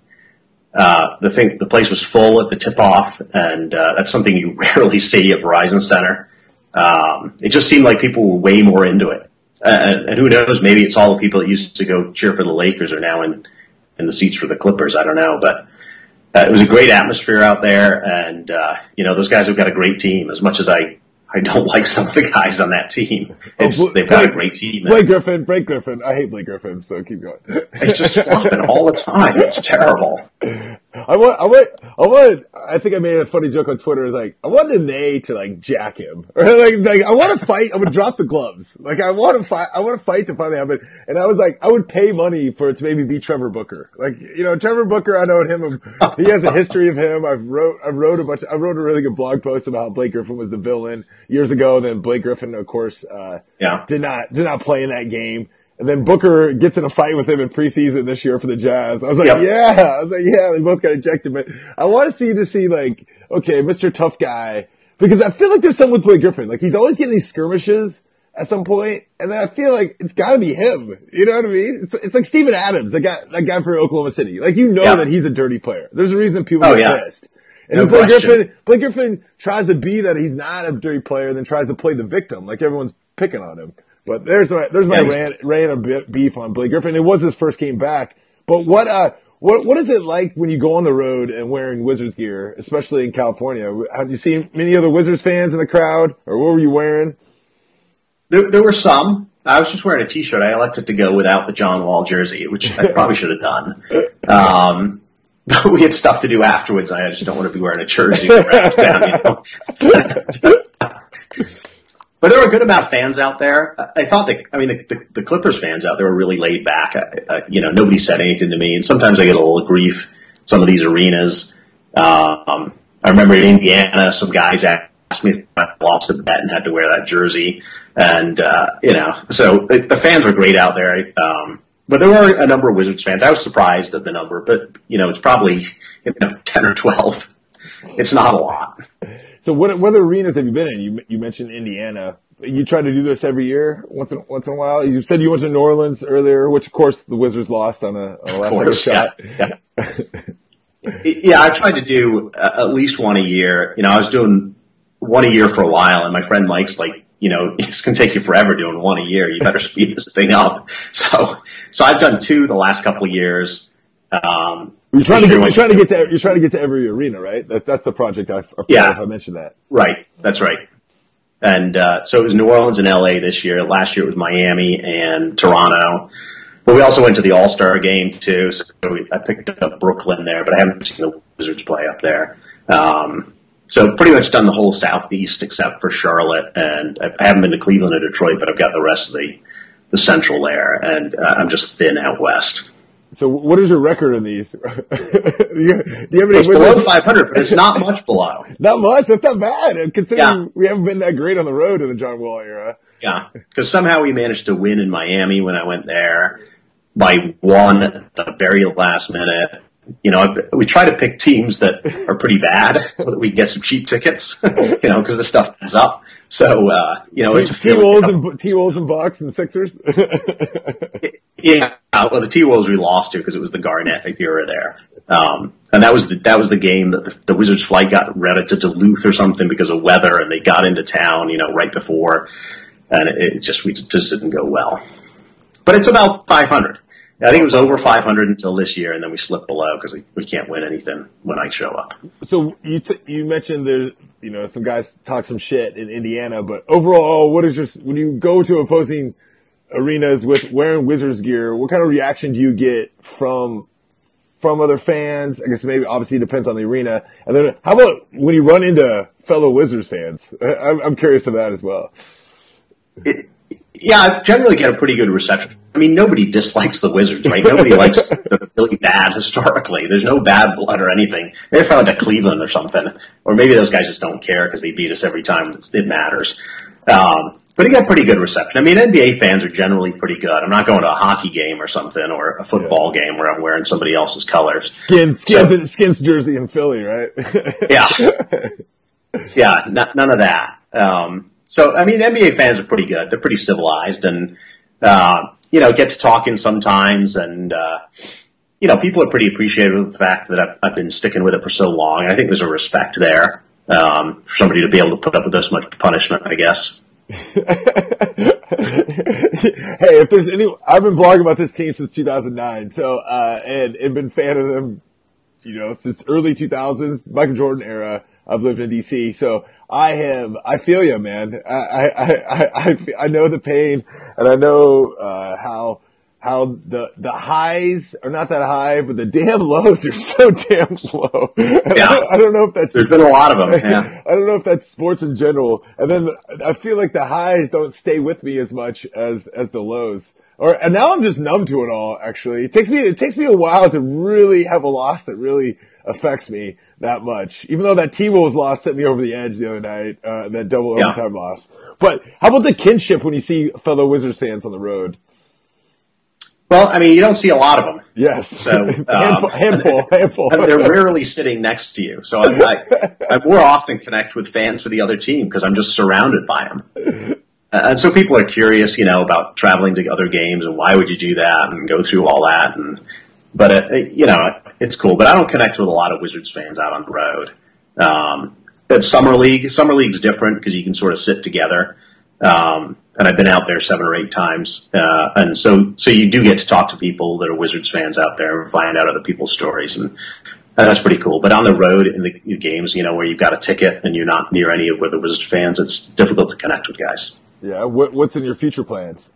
Uh, the thing, the place was full at the tip off, and uh, that's something you rarely see at Verizon Center. Um, it just seemed like people were way more into it. Uh, and, who knows? Maybe it's all the people that used to go cheer for the Lakers are now in in the seats for the Clippers. I don't know, but uh, it was a great atmosphere out there, and uh, you know those guys have got a great team. As much as I I don't like some of the guys on that team, oh, it's, Bl- they've got a great team. Blake Griffin, Blake Griffin. I hate Blake Griffin, so keep going. It's just flopping all the time. It's terrible. I want, I want, I want. I think I made a funny joke on Twitter. It's like I wanted Nate to like jack him, or like, like I want to fight. I would drop the gloves. Like I want to fight. I want to fight to finally happen. And I was like, I would pay money for it to maybe be Trevor Booker. Like you know, Trevor Booker. I know him. He has a history of him. I've wrote, I wrote a bunch. I wrote a really good blog post about how Blake Griffin was the villain years ago. Then Blake Griffin, of course, uh, Yeah. did not did not play in that game. And then Booker gets in a fight with him in preseason this year for the Jazz. I was like, Yep. yeah. I was like, yeah, they both got ejected, but I want to see to see like, okay, Mr. Tough Guy, because I feel like there's something with Blake Griffin. Like he's always getting these skirmishes at some point, and then I feel like it's got to be him. You know what I mean? It's, it's like Steven Adams, that guy, that guy for Oklahoma City. Like you know Yeah. that he's a dirty player. There's a reason people Oh, get yeah. pissed. And No then Blake question. Griffin, Blake Griffin tries to be that he's not a dirty player, and then tries to play the victim, like everyone's picking on him. But there's my there's my Yeah, he's- rant, rant of beef on Blake Griffin. It was his first game back, but what uh what what is it like when you go on the road and wearing Wizards gear, especially in California? Have you seen many other Wizards fans in the crowd, or what were you wearing? There, there were some. I was just wearing a T-shirt. I elected to go without the John Wall jersey, which I probably should have done. Um, but we had stuff to do afterwards, and I just don't want to be wearing a jersey around town. You know? but there were good amount of fans out there. I I thought that. I mean, the, the, the Clippers fans out there were really laid back. I, I, you know, nobody said anything to me, and sometimes I get a little grief. Some of these arenas. Um, I remember in Indiana, some guys asked me if I lost a bet and had to wear that jersey. And, uh, you know, so the, the fans were great out there. Um, but there were a number of Wizards fans. I was surprised at the number, but, you know, it's probably, you know, 10 or 12. It's not a lot. So what what other arenas have you been in? You you mentioned Indiana. You try to do this every year, once in, once in a while. You said you went to New Orleans earlier, which of course the Wizards lost on a, on a last course, second yeah, shot. yeah. Yeah, I tried to do uh, at least one a year. You know, I was doing one a year for a while, and my friend Mike's like, you know, it's going to take you forever doing one a year. You better speed this thing up. So, so I've done two the last couple of years. Um, You're trying to get, you're trying to get to you're trying to get to every arena, right? That, that's the project. I, I Yeah. if I mentioned that. Right, that's right. And uh, so it was New Orleans and LA this year. Last year it was Miami and Toronto. But we also went to the All Star game too. So we, I picked up Brooklyn there, but I haven't seen the Wizards play up there. Um, so pretty much done the whole Southeast except for Charlotte, and I haven't been to Cleveland or Detroit, but I've got the rest of the the Central there, and uh, I'm just thin out west. So, what is your record in these? do, you, do you? It's below 500, but it's not much below. not much. That's not bad, considering yeah. we haven't been that great on the road in the John Wall era. Yeah, because somehow we managed to win in Miami when I went there by one at the very last minute. You know, we try to pick teams that are pretty bad so that we can get some cheap tickets. you know, because the stuff ends up. So uh, you know, T Wolves and T Wolves and Bucks and Sixers. yeah, well, the T Wolves we lost to because it was the Garnett era there, um, and that was the that was the game that the, the, Wizards' flight got routed to Duluth or something because of weather, and they got into town, you know, right before, and it, it just we just didn't go well. But it's about 500. I think it was over 500 until this year, and then we slipped below because we, we can't win anything when I show up. So you t- you mentioned there's you know some guys talk some shit in Indiana, but overall, what is your when you go to opposing arenas with wearing Wizards gear? What kind of reaction do you get from from other fans? I guess maybe obviously it depends on the arena. And then how about when you run into fellow Wizards fans? I'm, I'm curious to that as well. It, yeah, I generally get a pretty good reception. I mean, nobody dislikes the Wizards, right? Nobody likes the really bad historically. There's no bad blood or anything. Maybe if I went to Cleveland or something, or maybe those guys just don't care because they beat us every time it matters. Um, but he got pretty good reception. I mean, NBA fans are generally pretty good. I'm not going to a hockey game or something or a football yeah. game where I'm wearing somebody else's colors. Skins, skins, so, skins jersey in Philly, right? yeah, yeah, none of that. Um, so, I mean, NBA fans are pretty good. They're pretty civilized and, uh, you know, get to talking sometimes. And, uh, you know, people are pretty appreciative of the fact that I've, I've been sticking with it for so long. I think there's a respect there, um, for somebody to be able to put up with this much punishment, I guess. hey, if there's any, I've been blogging about this team since 2009. So, uh, and, and been fan of them, you know, since early 2000s, Michael Jordan era. I've lived in DC. So I have, I feel you, man. I, I, I, I, I know the pain and I know, uh, how, how the, the highs are not that high, but the damn lows are so damn low. Yeah. I, don't, I, don't, know if that's, there's been a lot of them. Yeah. I don't know if that's sports in general. And then I feel like the highs don't stay with me as much as, as the lows. Or, and now I'm just numb to it all, actually. It takes me, it takes me a while to really have a loss that really affects me that much. Even though that T-Wolves loss sent me over the edge the other night, uh, that double yeah. overtime loss. But how about the kinship when you see fellow Wizards fans on the road? Well, I mean, you don't see a lot of them. Yes. So um, handful, handful, handful. And they're rarely sitting next to you. So I, I, I more often connect with fans for the other team because I'm just surrounded by them. And so people are curious, you know, about traveling to other games and why would you do that and go through all that. And but it, it, you know, it's cool. But I don't connect with a lot of Wizards fans out on the road. Um, at summer league, summer league's different because you can sort of sit together. Um, and I've been out there seven or eight times, uh, and so so you do get to talk to people that are Wizards fans out there and find out other people's stories, and, and that's pretty cool. But on the road in the games, you know, where you've got a ticket and you're not near any of the Wizards fans, it's difficult to connect with guys. Yeah, what, what's in your future plans?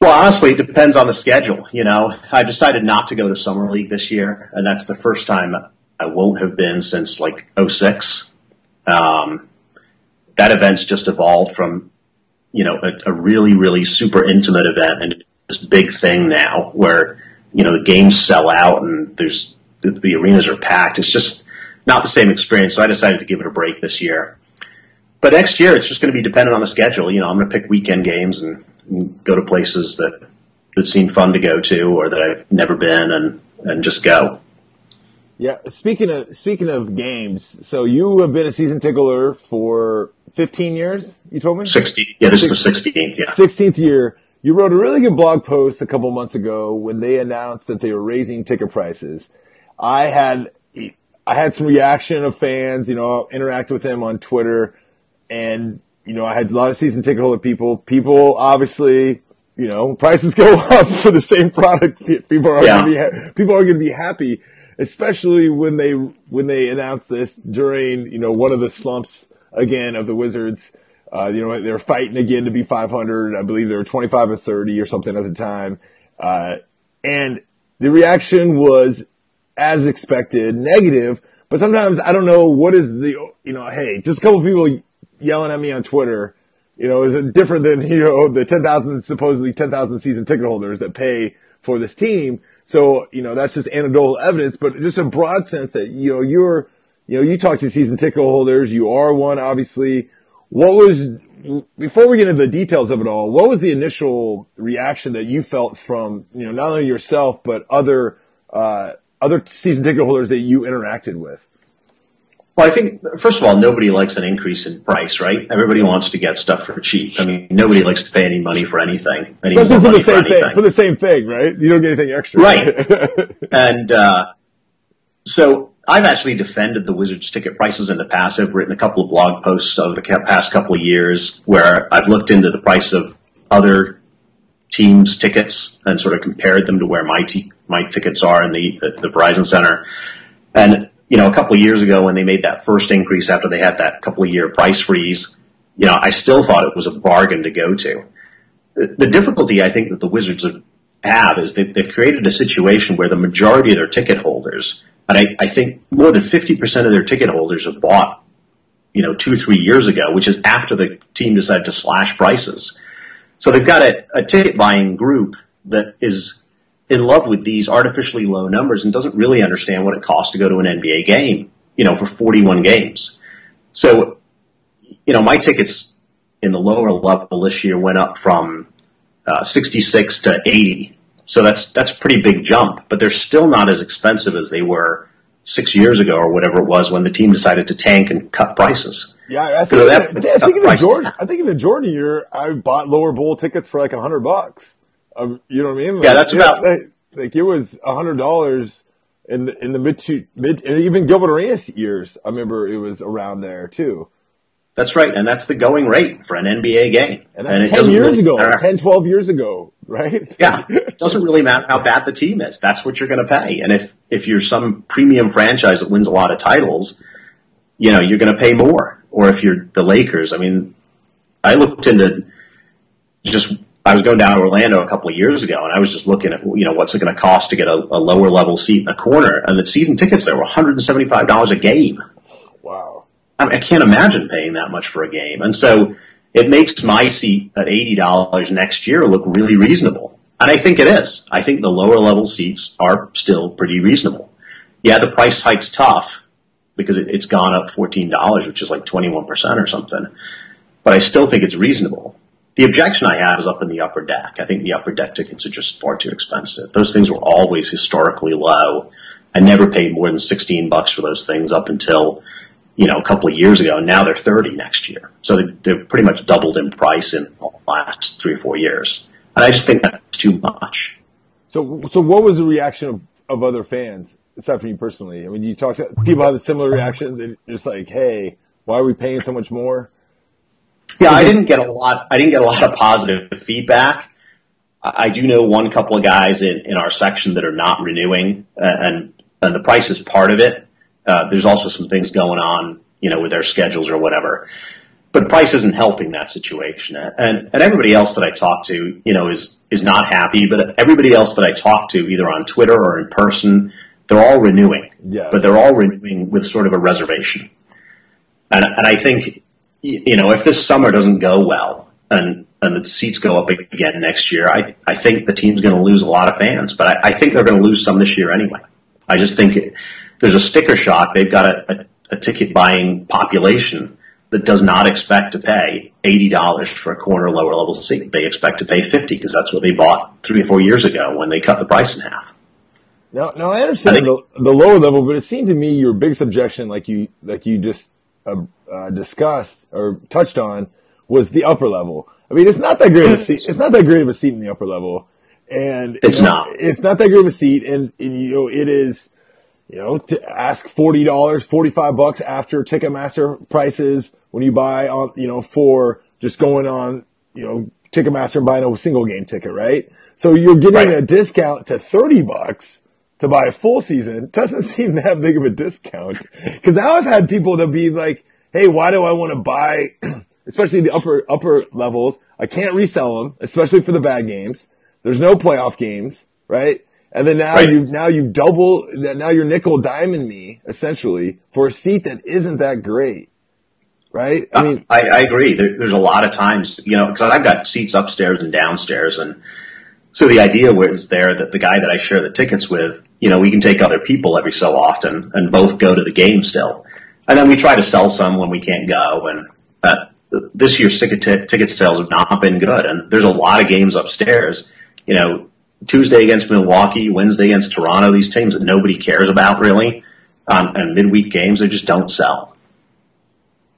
Well, honestly, it depends on the schedule. You know, I decided not to go to summer league this year, and that's the first time I won't have been since like 06. Um, that event's just evolved from, you know, a, a, really, really super intimate event and this big thing now where, you know, the games sell out and there's, the, the arenas are packed. It's just not the same experience. So I decided to give it a break this year. But next year, it's just going to be dependent on the schedule. You know, I'm going to pick weekend games and go to places that that seem fun to go to or that I've never been and and just go. Yeah, speaking of speaking of games, so you have been a season tickler for 15 years. You told me 60. Yeah, this is the 16th. Yeah, 16th year. You wrote a really good blog post a couple months ago when they announced that they were raising ticket prices. I had I had some reaction of fans. You know, interact with them on Twitter, and you know, I had a lot of season ticket holder people. People obviously, you know, prices go up for the same product. People are yeah. going to be people are going to be happy, especially when they when they announce this during you know one of the slumps again of the Wizards. Uh, you know, they're fighting again to be 500. I believe they were 25 or 30 or something at the time. Uh, and the reaction was as expected, negative. But sometimes I don't know what is the, you know, hey, just a couple people yelling at me on Twitter, you know, is it different than, you know, the 10,000, supposedly 10,000 season ticket holders that pay for this team. So, you know, that's just anecdotal evidence, but just a broad sense that, you know, you're, you know, you talk to season ticket holders, you are one, obviously. What was, before we get into the details of it all, what was the initial reaction that you felt from, you know, not only yourself, but other, uh, other season ticket holders that you interacted with? Well, I think first of all, nobody likes an increase in price, right? Everybody wants to get stuff for cheap. I mean, nobody likes to pay any money for anything, any especially for the same for thing. For the same thing, right? You don't get anything extra, right? and uh, so I've actually defended the Wizards ticket prices in the past. I've written a couple of blog posts over the past couple of years where I've looked into the price of other teams' tickets and sort of compared them to where my t- my tickets are in the, the, the Verizon Center. And you know, a couple of years ago when they made that first increase after they had that couple of year price freeze, you know, I still thought it was a bargain to go to. The difficulty I think that the Wizards have is that they've created a situation where the majority of their ticket holders, and I, I think more than 50% of their ticket holders have bought, you know, two, three years ago, which is after the team decided to slash prices. So they've got a, a ticket buying group that is in love with these artificially low numbers and doesn't really understand what it costs to go to an NBA game, you know, for 41 games. So, you know, my tickets in the lower level this year went up from uh, 66 to 80. So that's that's a pretty big jump, but they're still not as expensive as they were six years ago or whatever it was when the team decided to tank and cut prices. Yeah, I think, that, I think in the Jordan, I think in the Jordan year, I bought lower bowl tickets for like a hundred bucks. Um, you know what I mean? Like, yeah, that's about like, like it was a hundred dollars in the in the mid to mid and even Gilbert Arenas years. I remember it was around there too. That's right, and that's the going rate for an NBA game. And that's and 10 years really ago, matter. 10, 12 years ago, right? yeah. It doesn't really matter how bad the team is. That's what you're going to pay. And if, if you're some premium franchise that wins a lot of titles, you know, you're going to pay more. Or if you're the Lakers, I mean, I looked into just I was going down to Orlando a couple of years ago, and I was just looking at you know what's it going to cost to get a, a, lower level seat in a corner, and the season tickets there were 175 dollars a game. Wow! I, mean, I can't imagine paying that much for a game, and so it makes my seat at eighty dollars next year look really reasonable, and I think it is. I think the lower level seats are still pretty reasonable. Yeah, the price hike's tough because it, it's gone up fourteen dollars, which is like twenty one percent or something, but I still think it's reasonable the objection I have is up in the upper deck. I think the upper deck tickets are just far too expensive. Those things were always historically low. I never paid more than 16 bucks for those things up until, you know, a couple of years ago. Now they're 30 next year. So they, have pretty much doubled in price in the last three or four years. And I just think that's too much. So, so what was the reaction of, of other fans, aside from you personally? I mean, you talked to people have a similar reaction. They're just like, hey, why are we paying so much more? Yeah, I didn't get a lot. I didn't get a lot of positive feedback. I do know one couple of guys in, in our section that are not renewing, uh, and and the price is part of it. Uh, there's also some things going on, you know, with their schedules or whatever. But price isn't helping that situation, and and everybody else that I talk to, you know, is is not happy. But everybody else that I talk to, either on Twitter or in person, they're all renewing. Yes. But they're all renewing with sort of a reservation. And and I think you know, if this summer doesn't go well and and the seats go up again next year, I, I think the team's going to lose a lot of fans. But I, I think they're going to lose some this year anyway. I just think it, there's a sticker shock. They've got a, a, a ticket buying population that does not expect to pay eighty dollars for a corner lower level seat. They expect to pay fifty because that's what they bought three or four years ago when they cut the price in half. Now, now I understand I think, the, the lower level, but it seemed to me your biggest objection, like you like you just uh, uh, discussed or touched on was the upper level. I mean, it's not that great of a seat. It's not that great of a seat in the upper level, and it's you know, not. It's not that great of a seat, and, and you know it is. You know, to ask forty dollars, forty five bucks after Ticketmaster prices when you buy on, you know, for just going on, you know, Ticketmaster and buying a single game ticket, right? So you're getting right. a discount to thirty bucks to buy a full season It doesn't seem that big of a discount. Cause now I've had people to be like, hey, why do I want to buy, especially the upper upper levels? I can't resell them, especially for the bad games. There's no playoff games, right? And then now Right. you now you've double that now you're nickel diamond me essentially for a seat that isn't that great, right? I uh, mean, I, I agree. There, there's a lot of times, you know, because I've got seats upstairs and downstairs, and so the idea was there that the guy that I share the tickets with, you know, we can take other people every so often and both go to the game still, and then we try to sell some when we can't go. And uh, this year's ticket ticket sales have not been good, and there's a lot of games upstairs. You know, Tuesday against Milwaukee, Wednesday against Toronto. These teams that nobody cares about really, um, and midweek games they just don't sell.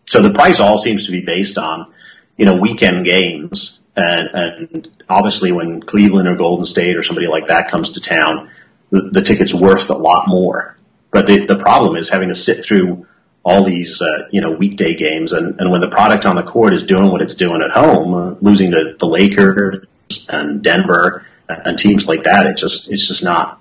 So the price all seems to be based on, you know, weekend games. And, and obviously when Cleveland or Golden State or somebody like that comes to town, the, the ticket's worth a lot more. But the, the problem is having to sit through all these, uh, you know, weekday games. And, and when the product on the court is doing what it's doing at home, uh, losing to the Lakers and Denver and teams like that, it just, it's just not,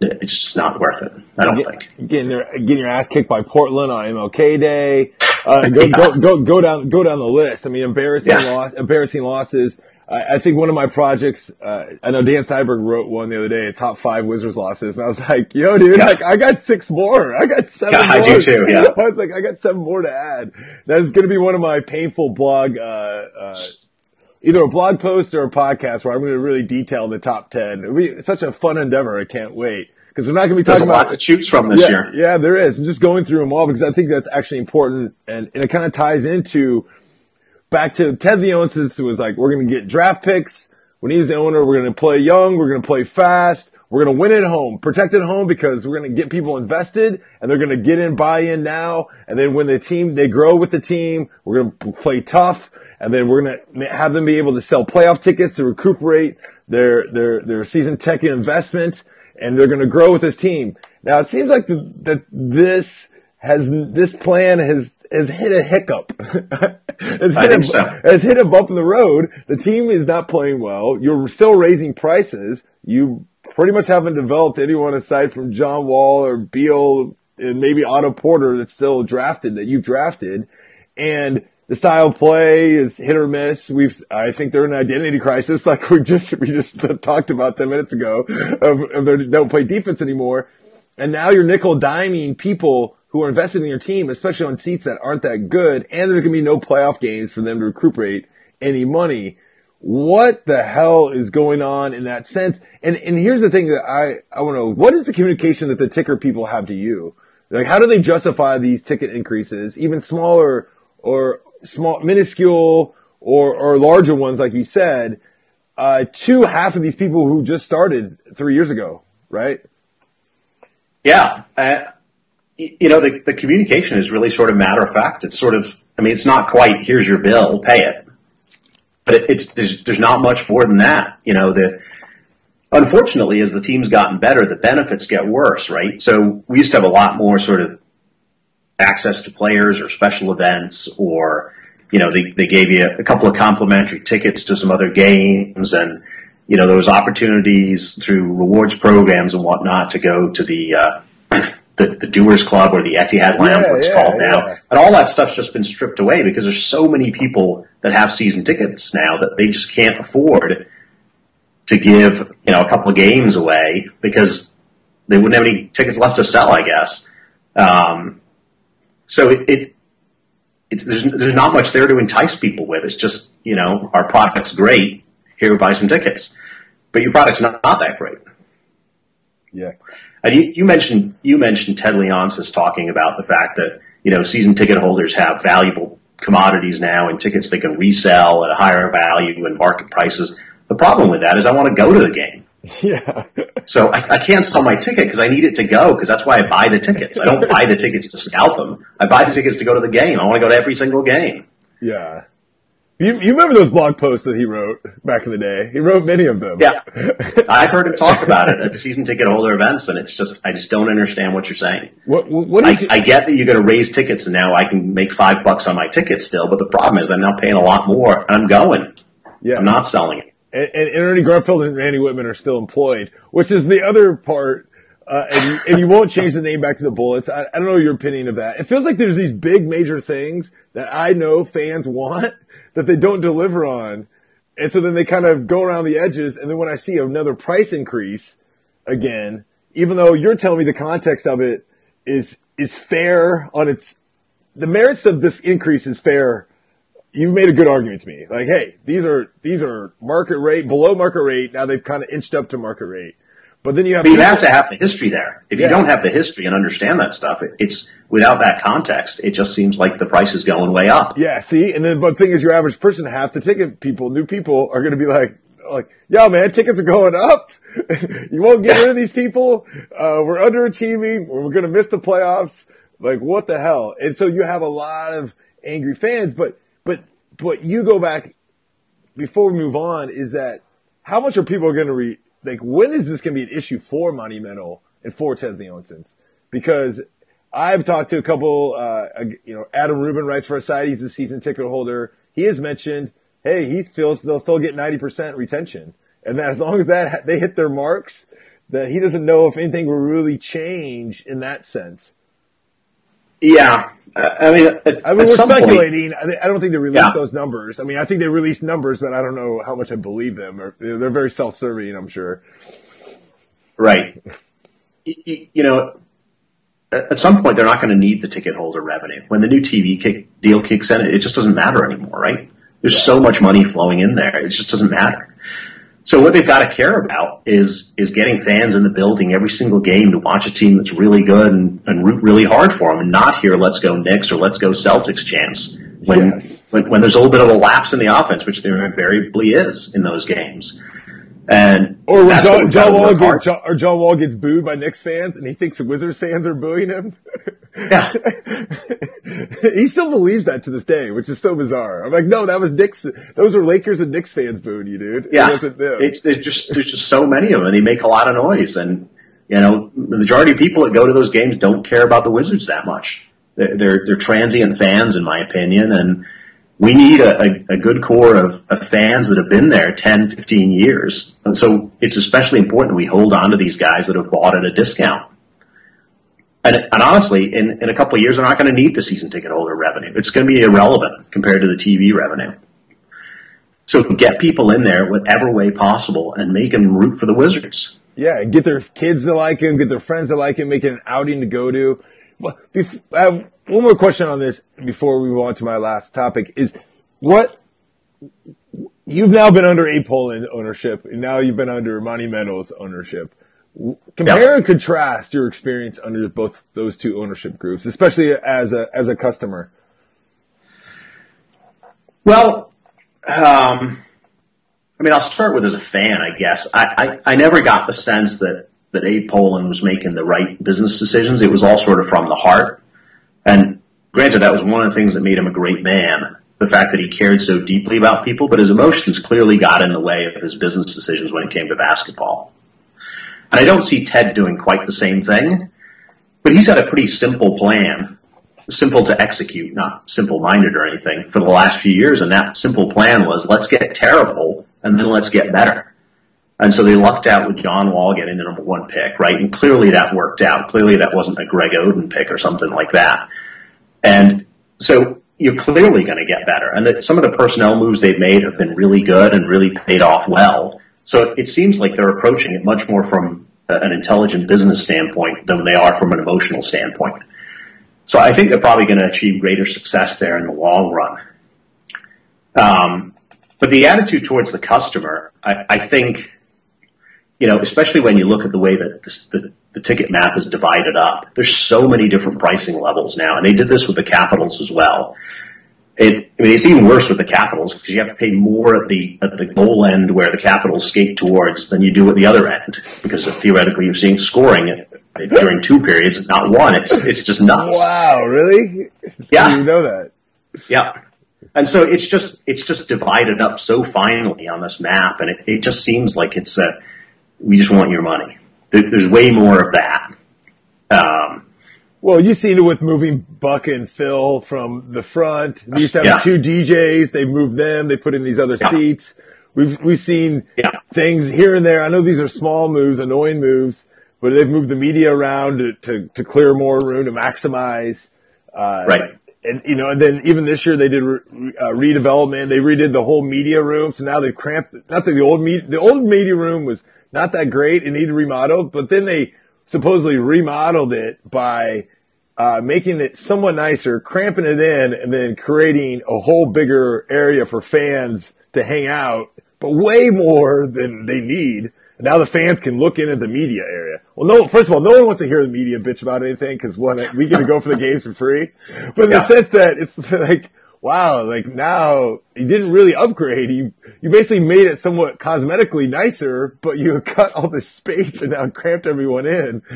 it's just not worth it. I don't think. getting their getting your ass kicked by Portland on MLK Day. Uh, go, go go go down go down the list. I mean, embarrassing Yeah. loss, embarrassing losses. I, I think one of my projects. Uh, I know Dan Steinberg wrote one the other day, a top five Wizards losses, and I was like, "Yo, dude, Yeah. like I got six more. I got seven Yeah, I do too, yeah. I was like, I got seven more to add. That is going to be one of my painful blog. Uh, uh, Either a blog post or a podcast where I'm going to really detail the top 10. It'll be such a fun endeavor. I can't wait. Because we're not going to be There's talking a about lot to choose from this yeah, year. Yeah, there is. And just going through them all because I think that's actually important and, and it kind of ties into back to Ted Leonsis who was like, we're going to get draft picks. When he was the owner, we're going to play young. We're going to play fast. We're going to win at home, protect at home because we're going to get people invested and they're going to get in, buy in now. And then when the team, they grow with the team, we're going to play tough. And then we're going to have them be able to sell playoff tickets to recuperate their, their, their season ticket investment and they're going to grow with this team. Now it seems like that this has this plan has has hit a hiccup. has, I hit think a, so. has hit a bump in the road. The team is not playing well. You're still raising prices. You pretty much haven't developed anyone aside from John Wall or Beal and maybe Otto Porter that's still drafted that you've drafted. And the style of play is hit or miss. We've, I think they're in an identity crisis, like we just we just talked about ten minutes ago, of, of they don't play defense anymore, and now you're nickel diming people who are invested in your team, especially on seats that aren't that good, and there gonna be no playoff games for them to recuperate any money. What the hell is going on in that sense? And and here's the thing that I I want to know: what is the communication that the ticker people have to you? Like, how do they justify these ticket increases, even smaller or small, minuscule or, or larger ones, like you said, uh, to half of these people who just started three years ago, right? Yeah. Y- you know, the, the communication is really sort of matter of fact. It's sort of, I mean, it's not quite, here's your bill, pay it. But it, it's, there's, there's not much more than that. You know, the, unfortunately, as the team's gotten better, the benefits get worse, right? So we used to have a lot more sort of access to players or special events or, you know, they, they gave you a couple of complimentary tickets to some other games and, you know, there was opportunities through rewards programs and whatnot to go to the, uh, the, the Doers Club or the Etihad Lounge, Yeah, what it's yeah, called now. yeah. And all that stuff's just been stripped away because there's so many people that have season tickets now that they just can't afford to give, you know, a couple of games away because they wouldn't have any tickets left to sell, I guess. Um, so it, it it's, there's, there's not much there to entice people with. It's just, you know, our product's great. Here, buy some tickets. But your product's not, not that great. Yeah. And you, you mentioned you mentioned Ted Leonsis talking about the fact that you know season ticket holders have valuable commodities now and tickets they can resell at a higher value and market prices. The problem with that is I want to go to the game, Yeah. so I, I can't sell my ticket because I need it to go because that's why I buy the tickets. I don't buy the tickets to scalp them. I buy the tickets to go to the game. I want to go to every single game. yeah. You, you remember those blog posts that he wrote back in the day? He wrote many of them. Yeah, I've heard him talk about it at season ticket holder events, and it's just I just don't understand what you're saying. What, what I, I get that you're going to raise tickets and now I can make five bucks on my ticket still, but the problem is I'm now paying a lot more and I'm going. yeah. I'm not selling it. and, and Ernie Grunfeld and Randy Wittman are still employed, which is the other part Uh, and, you, and you won't change the name back to the Bullets. I, I don't know your opinion of that. It feels like there's these big major things that I know fans want that they don't deliver on. And so then they kind of go around the edges. And then when I see another price increase again, even though you're telling me the context of it is, is fair on its, the merits of this increase is fair. You've made a good argument to me. Like, hey, these are, these are market rate, below market rate. Now they've kind of inched up to market rate. But then you have, but you have to have the history there. If you don't have the history and understand that stuff, it, it's without that context, it just seems like the price is going way up. Yeah, see, and then but the thing is, your average person, half the ticket people, new people, are going to be like, like, yo, man, tickets are going up. you won't get rid of these people. Uh, we're underachieving. We're going to miss the playoffs. Like, what the hell? And so you have a lot of angry fans, but, but, but you go back before we move on is that how much are people going to re, like when is this going to be an issue for Monumental and for Ted Leonsis? Because I've talked to a couple, uh, you know, Adam Rubin writes for a site. He's a season ticket holder. He has mentioned, hey, he feels they'll still get 90% retention. And that as long as that they hit their marks, that he doesn't know if anything will really change in that sense. Yeah, uh, uh, I mean, at, I mean, we're speculating. Point, I don't think they released yeah. those numbers. I mean, I think they released numbers, but I don't know how much I believe them. Or they're very self-serving, I'm sure. Right. you, you, know, at some point, they're not going to need the ticket holder revenue. When the new TV kick, deal kicks in, it just doesn't matter anymore, right? There's so much money flowing in there, it just doesn't matter. So what they've got to care about is is getting fans in the building every single game to watch a team that's really good and, and root really hard for them, and not hear "Let's go Knicks" or "Let's go Celtics" chants when, yes. when when there's a little bit of a lapse in the offense, which there invariably is in those games. And or when John, John Wall gets, John, or John Wall gets booed by Knicks fans, and he thinks the Wizards fans are booing him. Yeah, he still believes that to this day, which is so bizarre. I'm like, no, that was Knicks. Those are Lakers and Knicks fans booing you, dude. Yeah, it it's there's just there's just so many of them, and they make a lot of noise. And you know, the majority of people that go to those games don't care about the Wizards that much. They're they're, they're transient fans, in my opinion, and we need a, a, good core of, of, fans that have been there 10, 15 years. And so it's especially important that we hold on to these guys that have bought at a discount. And, and honestly, in, in a couple of years, they're not going to need the season ticket holder revenue. It's going to be irrelevant compared to the TV revenue. So get people in there whatever way possible and make them root for the Wizards. Yeah, get their kids to like him, get their friends to like him, make it an outing to go to. Well, uh, one more question on this before we move on to my last topic is what you've now been under Abe Pollin ownership and now you've been under Monumental's ownership. Compare yeah. and contrast your experience under both those two ownership groups, especially as a as a customer. Well, um, I mean, I'll start with as a fan, I guess. I, I, I never got the sense that that Abe Pollin was making the right business decisions. It was all sort of from the heart. Granted, that was one of the things that made him a great man. The fact that he cared so deeply about people, but his emotions clearly got in the way of his business decisions when it came to basketball. And I don't see Ted doing quite the same thing, but he's had a pretty simple plan, simple to execute, not simple minded or anything, for the last few years. And that simple plan was let's get terrible and then let's get better. And so they lucked out with John Wall getting the number one pick, right? And clearly that worked out. Clearly that wasn't a Greg Oden pick or something like that. And so you're clearly going to get better. And that some of the personnel moves they've made have been really good and really paid off well. So it seems like they're approaching it much more from an intelligent business standpoint than they are from an emotional standpoint. So I think they're probably going to achieve greater success there in the long run. Um, but the attitude towards the customer, I, I think you know, especially when you look at the way that this, the, the ticket map is divided up. There's so many different pricing levels now, and they did this with the capitals as well. It, I mean, it's even worse with the capitals because you have to pay more at the at the goal end where the capitals skate towards than you do at the other end because theoretically you're seeing scoring during two periods, not one. It's it's just nuts. Wow, really? Yeah, you know that. Yeah, and so it's just it's just divided up so finely on this map, and it, it just seems like it's a we just want your money. There, there's way more of that. Um, well, you've seen it with moving Buck and Phil from the front. They used to have yeah. two DJs. They moved them. They put in these other yeah. seats. We've we've seen yeah. things here and there. I know these are small moves, annoying moves, but they've moved the media around to, to, to clear more room to maximize. Uh, Right. and you know, and then even this year they did re- uh, redevelopment. They redid the whole media room, so now they've cramped. Not that the old media, the old media room was not that great and needed remodeled, but then they supposedly remodeled it by uh, making it somewhat nicer, cramping it in, and then creating a whole bigger area for fans to hang out, but way more than they need. And now the fans can look in at the media area. Well, no, first of all, no one wants to hear the media bitch about anything because one, we get to go for the games for free. But in the sense that it's like, wow, like now you didn't really upgrade. You, you basically made it somewhat cosmetically nicer, but you cut all this space and now cramped everyone in.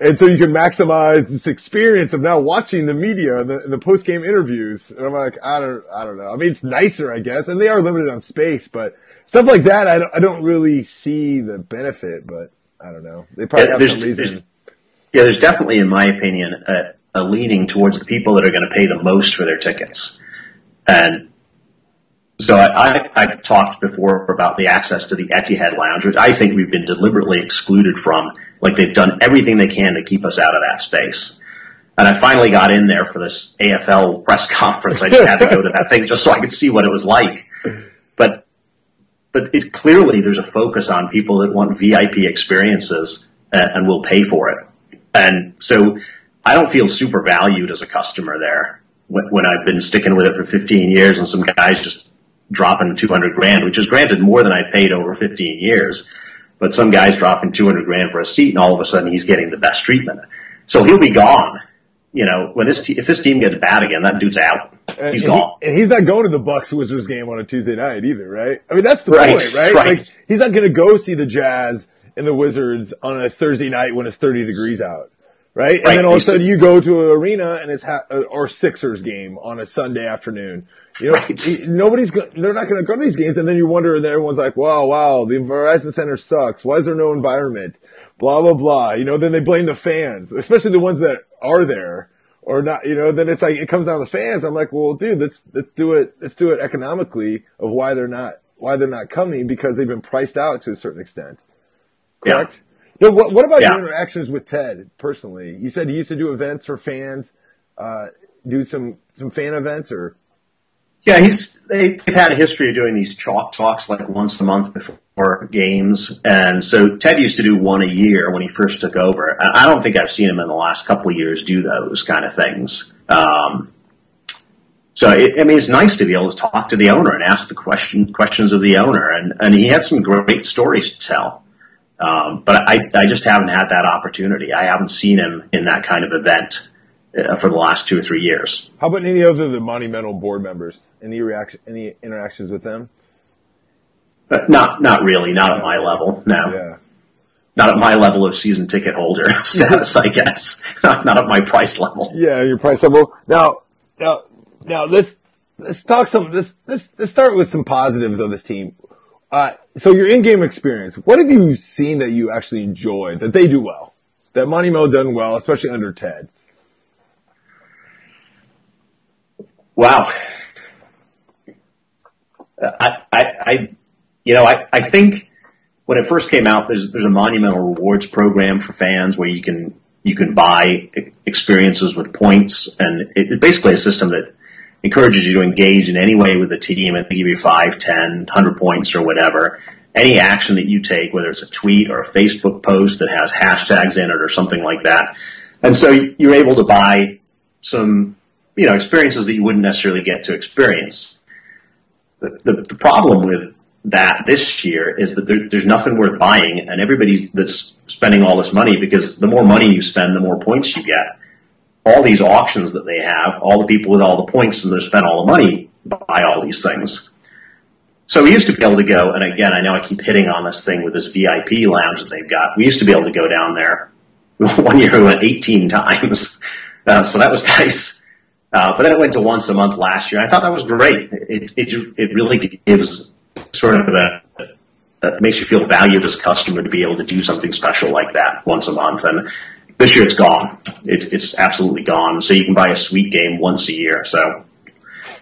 and so you can maximize this experience of now watching the media and the, the post game interviews. And I'm like, I don't, I don't know. I mean, it's nicer, I guess, and they are limited on space, but stuff like that, I don't, I don't really see the benefit, but I don't know. They probably Yeah, have there's- some there's- reason. Yeah, there's definitely, in my opinion, a, a leaning towards the people that are going to pay the most for their tickets. And so I, I've talked before about the access to the Etihad Lounge, which I think we've been deliberately excluded from. Like they've done everything they can to keep us out of that space. And I finally got in there for this AFL press conference. I just had to go to that thing just so I could see what it was like. But but it's clearly there's a focus on people that want VIP experiences and, and will pay for it. And so I don't feel super valued as a customer there when, when I've been sticking with it for 15 years and some guys just dropping 200 grand, which is granted more than I paid over 15 years. But some guy's dropping 200 grand for a seat and all of a sudden he's getting the best treatment. So he'll be gone. You know, when this te- if this team gets bad again, that dude's out. Uh, and, He's and he- gone. and he's not going to the Bucks Wizards game on a Tuesday night either, right? I mean, that's the Right, point, right? right. Like, he's not going to go see the Jazz and the Wizards on a Thursday night when it's 30 degrees out, right? And then all of a sudden you go to an arena and it's ha- uh, or Sixers game on a Sunday afternoon. You know, Right. nobody's go- they're not going to go to these games, and then you wonder, and everyone's like, "Wow, wow, the Verizon Center sucks. Why is there no environment?" Blah blah blah. You know, then they blame the fans, especially the ones that are there or not. You know, then it's like it comes down to the fans. I'm like, well, dude, let's let's do it. Let's do it economically of why they're not why they're not coming because they've been priced out to a certain extent. Yeah. No, what, what about Yeah. your interactions with Ted personally? You said he used to do events for fans, uh, do some some fan events or Yeah, he's they, they've had a history of doing these chalk talks like once a month before games, and so Ted used to do one a year when he first took over. I I don't think I've seen him in the last couple of years do those kind of things. Um, so it, I mean, it's nice to be able to talk to the owner and ask the question questions of the owner, and and he had some great stories to tell. Um, but I, I just haven't had that opportunity. I haven't seen him in that kind of event uh, for the last two or three years. how about any other of the monumental board members? Any reaction? Any interactions with them? But not not really, not at my level. No, Yeah. not at my level of season ticket holder status. I guess not, not at my price level. Yeah, your price level. Now, now, now let's let's talk some. Let's let's let's start with some positives of this team. Uh, so your in-game experience. What have you seen that you actually enjoy that they do well? That Monumental done well, especially under Ted. Wow. I, I, I you know, I, I think when it first came out, there's there's a monumental rewards program for fans where you can you can buy experiences with points, and it, it's basically a system that encourages you to engage in any way with the team, and they give you five, ten, hundred points or whatever. Any action that you take, whether it's a tweet or a Facebook post that has hashtags in it or something like that, and so you're able to buy some you know experiences that you wouldn't necessarily get to experience. The, the, the problem with that this year is that there, there's nothing worth buying, and everybody that's spending all this money because the more money you spend, the more points you get. All these auctions that they have, all the people with all the points and they spend all the money buy all these things. So we used to be able to go, and again, I know I keep hitting on this thing with this VIP lounge that they've got. We used to be able to go down there. One year we went 18 times, uh, so that was nice. Uh, but then it went to once a month last year. I thought that was great. It, it, it really gives sort of a, that makes you feel valued as a customer to be able to do something special like that once a month. And this year it's gone. It's, it's absolutely gone. So you can buy a suite game once a year. So,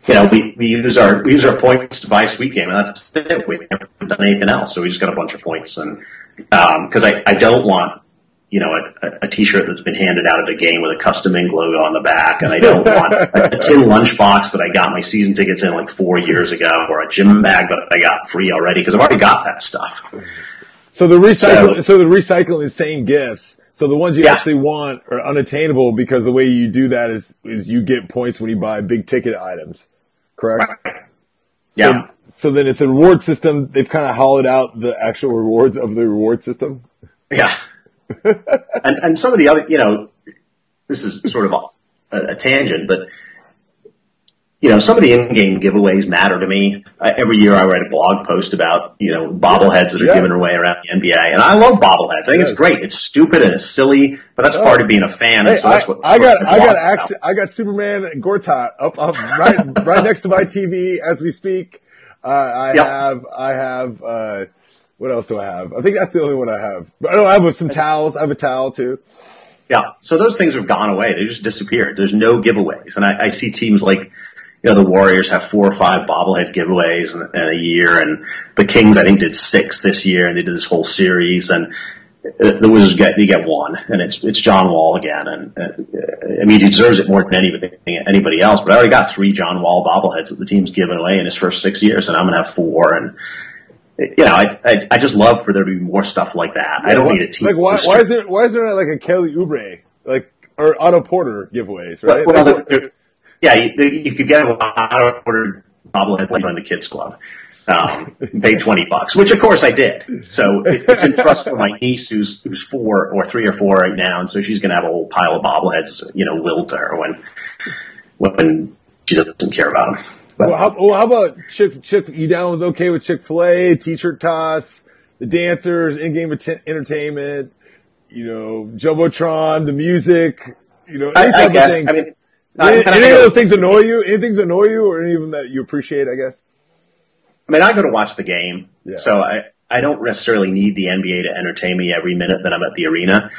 you know, we, we use our, we use our points to buy a suite game and that's it. We haven't done anything else. So we just got a bunch of points and because um, I, I don't want you know, a, a t-shirt that's been handed out at a game with a custom ink logo on the back, and I don't want a, a tin lunchbox that I got my season tickets in like four years ago, or a gym bag that I got free already because I've already got that stuff. So the recycle, so, so the recycling is same gifts. So the ones you yeah. actually want are unattainable because the way you do that is is you get points when you buy big ticket items, correct? Yeah. So, so then it's a reward system. They've kind of hollowed out the actual rewards of the reward system. Yeah. and and some of the other, you know, this is sort of a, a, tangent, but you know, some of the in-game giveaways matter to me. I, every year, I write a blog post about you know bobbleheads that are yes. given away around the NBA, and I love bobbleheads. I think yes. it's great. It's stupid and it's silly, but that's oh. part of being a fan. Hey, so that's what I, I got. I got action, I got Superman and Gortat up, up right right next to my TV as we speak. Uh, I yep. have I have. Uh, what else do I have? I think that's the only one I have. But I know I have some that's, towels. I have a towel too. Yeah. So those things have gone away. They just disappeared. There's no giveaways. And I, I see teams like, you know, the Warriors have four or five bobblehead giveaways in, in, a year. And the Kings, I think, did six this year and they did this whole series. And the Wizards get, they get one and it's, it's John Wall again. And, uh, I mean, he deserves it more than anybody, anybody else, but I already got three John Wall bobbleheads that the team's given away in his first six years and I'm going to have four. And, you know, I, I, I just love for there to be more stuff like that. Yeah, I don't need a team. Like why, why is there why is there not like a Kelly Oubre like or Otto Porter giveaways? Right? Well, like, well yeah, you, you, could get Otto Porter bobblehead like on the kids club. Um, pay twenty bucks, which of course I did. So it's in trust for my niece, who's who's four or three or four right now, and so she's going to have a whole pile of bobbleheads, you know, willed to her when when she doesn't care about them. Well, how, well, how about Chick, Chick, you down with okay with Chick-fil-A, t-shirt toss, the dancers, in-game entertainment, you know, Jumbotron, the music, you know, I, I guess, I mean, any, any of those things annoy you? Any things annoy you or any of them that you appreciate, I guess? I mean, I go to watch the game, yeah. so I, I don't necessarily need the NBA to entertain me every minute that I'm at the arena.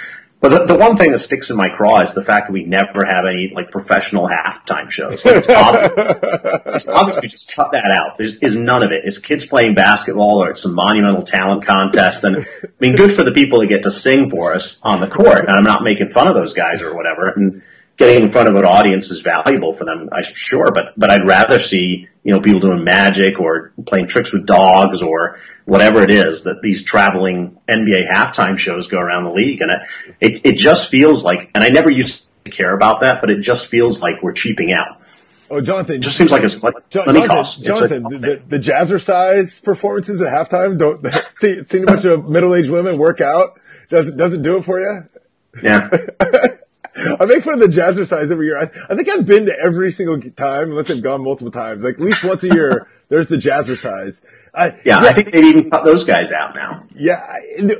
But the, the, one thing that sticks in my craw is the fact that we never have any like professional halftime shows. Like, it's, obvious, it's obvious we just cut that out. There's is none of it. It's kids playing basketball or it's some monumental talent contest. And I mean, good for the people that get to sing for us on the court. And I'm not making fun of those guys or whatever. And getting in front of an audience is valuable for them, I'm sure. But but I'd rather see you know people doing magic or playing tricks with dogs or whatever it is that these traveling NBA halftime shows go around the league. And it, it, it just feels like, and I never used to care about that, but it just feels like we're cheaping out. Oh, Jonathan! It just seems like it's like Jonathan, money costs. Jonathan, the, the, the jazzercise performances at halftime don't see seeing a bunch of middle aged women work out doesn't doesn't do it for you. Yeah. I make fun of the jazzercise every year. I, I, think I've been to every single time, unless I've gone multiple times. Like at least once a year, there's the jazzercise. I, yeah, yeah, I think they've even cut those guys out now. Yeah,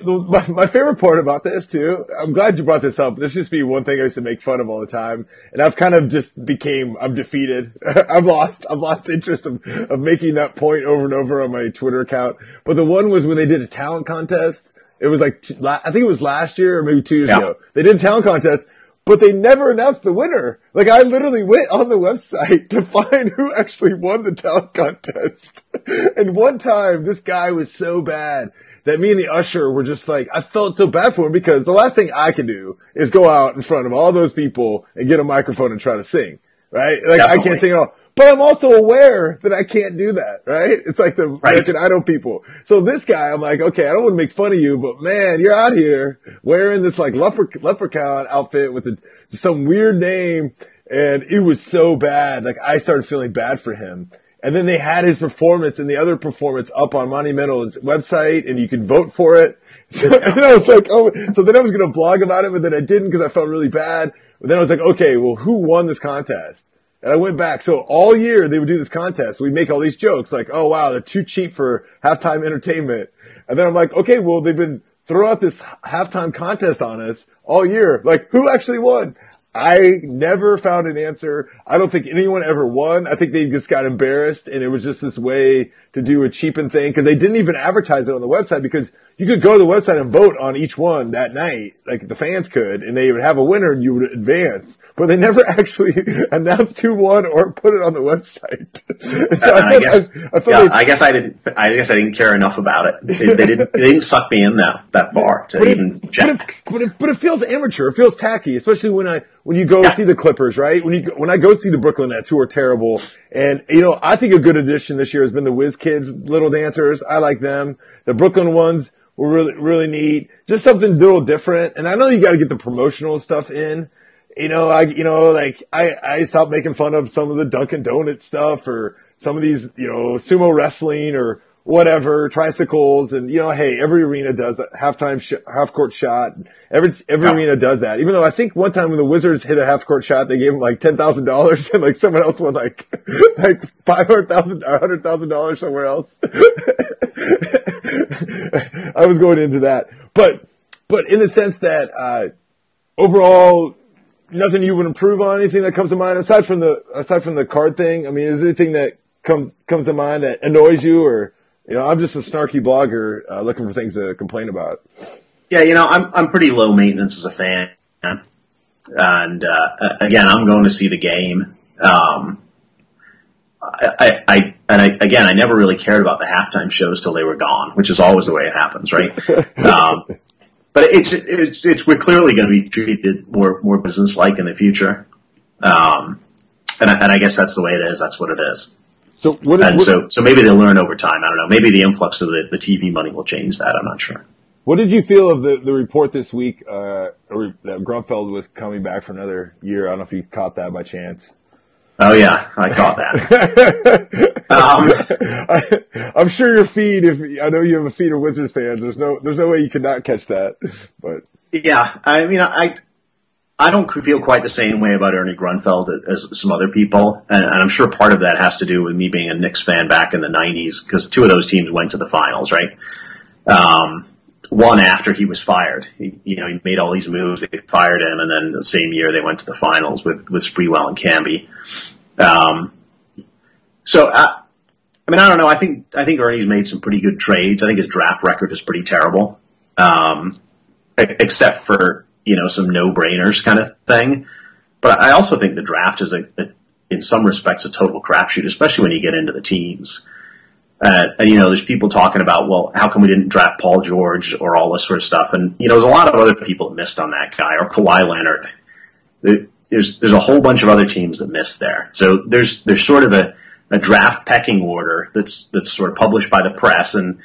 my, my favorite part about this too. I'm glad you brought this up. This used to be one thing I used to make fun of all the time, and I've kind of just became. I'm defeated. I've lost. I've lost interest of, of making that point over and over on my Twitter account. But the one was when they did a talent contest. It was like I think it was last year or maybe two years yeah. ago. They did a talent contest but they never announced the winner. Like I literally went on the website to find who actually won the talent contest. and one time this guy was so bad that me and the usher were just like, I felt so bad for him because the last thing I can do is go out in front of all those people and get a microphone and try to sing. Right? Like Definitely. I can't sing at all. But I'm also aware that I can't do that, right? It's like the right. American Idol people. So this guy, I'm like, okay, I don't want to make fun of you, but man, you're out here wearing this like leper- leprechaun outfit with a, some weird name. And it was so bad. Like I started feeling bad for him. And then they had his performance and the other performance up on Monumental's website and you could vote for it. So, and I was like, oh, so then I was going to blog about it, but then I didn't because I felt really bad. But then I was like, okay, well, who won this contest? And I went back. So all year they would do this contest. We'd make all these jokes like, oh wow, they're too cheap for halftime entertainment. And then I'm like, okay, well they've been throwing out this halftime contest on us all year. Like, who actually won? I never found an answer. I don't think anyone ever won. I think they just got embarrassed and it was just this way to do a cheapen thing because they didn't even advertise it on the website because you could go to the website and vote on each one that night, like the fans could, and they would have a winner and you would advance. But they never actually announced who won or put it on the website. so I, I, guess, I, I, yeah, I, guess I didn't. I guess I didn't care enough about it. They, they didn't. They didn't suck me in that that far to even it, check. But it, but it, but it feels amateur. It feels tacky, especially when I when you go yeah. see the Clippers, right? When you when I go see the Brooklyn Nets, who are terrible, and you know, I think a good addition this year has been the Whiz Kids Little Dancers. I like them. The Brooklyn ones were really really neat. Just something a little different. And I know you got to get the promotional stuff in. You know, I you know like I I stopped making fun of some of the Dunkin' Donuts stuff or some of these you know sumo wrestling or whatever, tricycles, and you know, hey, every arena does a halftime sh- half court shot. Every every yeah. arena does that. Even though I think one time when the Wizards hit a half court shot, they gave them like ten thousand dollars, and like someone else won like like five hundred thousand, a hundred thousand dollars somewhere else. I was going into that, but but in the sense that uh, overall. Nothing you would improve on anything that comes to mind aside from the aside from the card thing. I mean, is there anything that comes comes to mind that annoys you or you know, I'm just a snarky blogger uh, looking for things to complain about. Yeah, you know, I'm I'm pretty low maintenance as a fan, and uh, again, I'm going to see the game. Um, I, I, and I, again, I never really cared about the halftime shows till they were gone, which is always the way it happens, right? um, but it's, it's, it's, we're clearly going to be treated more, more business like in the future. Um, and I, and I guess that's the way it is. That's what it is. So what, and what, so so maybe they'll learn over time. I don't know. Maybe the influx of the, the TV money will change that. I'm not sure. What did you feel of the, the report this week uh, that Grunfeld was coming back for another year? I don't know if you caught that by chance. Oh yeah, I caught that. um, I, am sure your feed. If I know you have a feed of Wizards fans, there's no there's no way you could not catch that. But yeah, I mean, I I don't feel quite the same way about Ernie Grunfeld as some other people, and, I'm sure part of that has to do with me being a Knicks fan back in the '90s because two of those teams went to the finals, right? Um, one after he was fired, he, you know, he made all these moves. They fired him, and then the same year they went to the finals with with Sprewell and Camby. Um, so I, uh, I mean, I don't know. I think I think Ernie's made some pretty good trades. I think his draft record is pretty terrible, um, except for you know, some no-brainers kind of thing. But I also think the draft is a, a in some respects, a total crapshoot, especially when you get into the teens. Uh, and you know, there's people talking about, well, how come we didn't draft Paul George or all this sort of stuff? And you know, there's a lot of other people that missed on that guy or Kawhi Leonard. There's there's a whole bunch of other teams that missed there. So there's there's sort of a, a draft pecking order that's that's sort of published by the press, and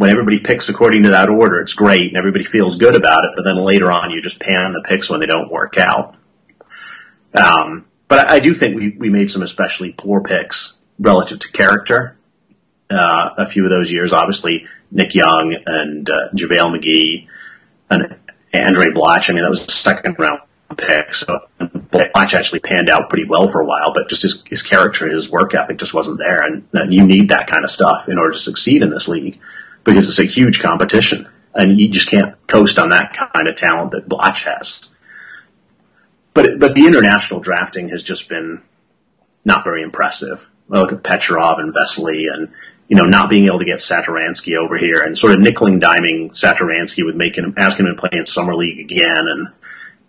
when everybody picks according to that order, it's great and everybody feels good about it. But then later on, you just pan the picks when they don't work out. Um, but I, I, do think we, we made some especially poor picks relative to character. Uh, a few of those years, obviously Nick Young and uh, JaVale McGee and Andre Blatche. I mean, that was a second round pick. So Blatche actually panned out pretty well for a while, but just his, his character, his work ethic just wasn't there. And, and you need that kind of stuff in order to succeed in this league because it's a huge competition, and you just can't coast on that kind of talent that Blatche has. But but the international drafting has just been not very impressive. I look at Petrov and Vesely, and you know not being able to get Satoransky over here, and sort of nickeling diming Satoransky with making him asking him to play in summer league again, and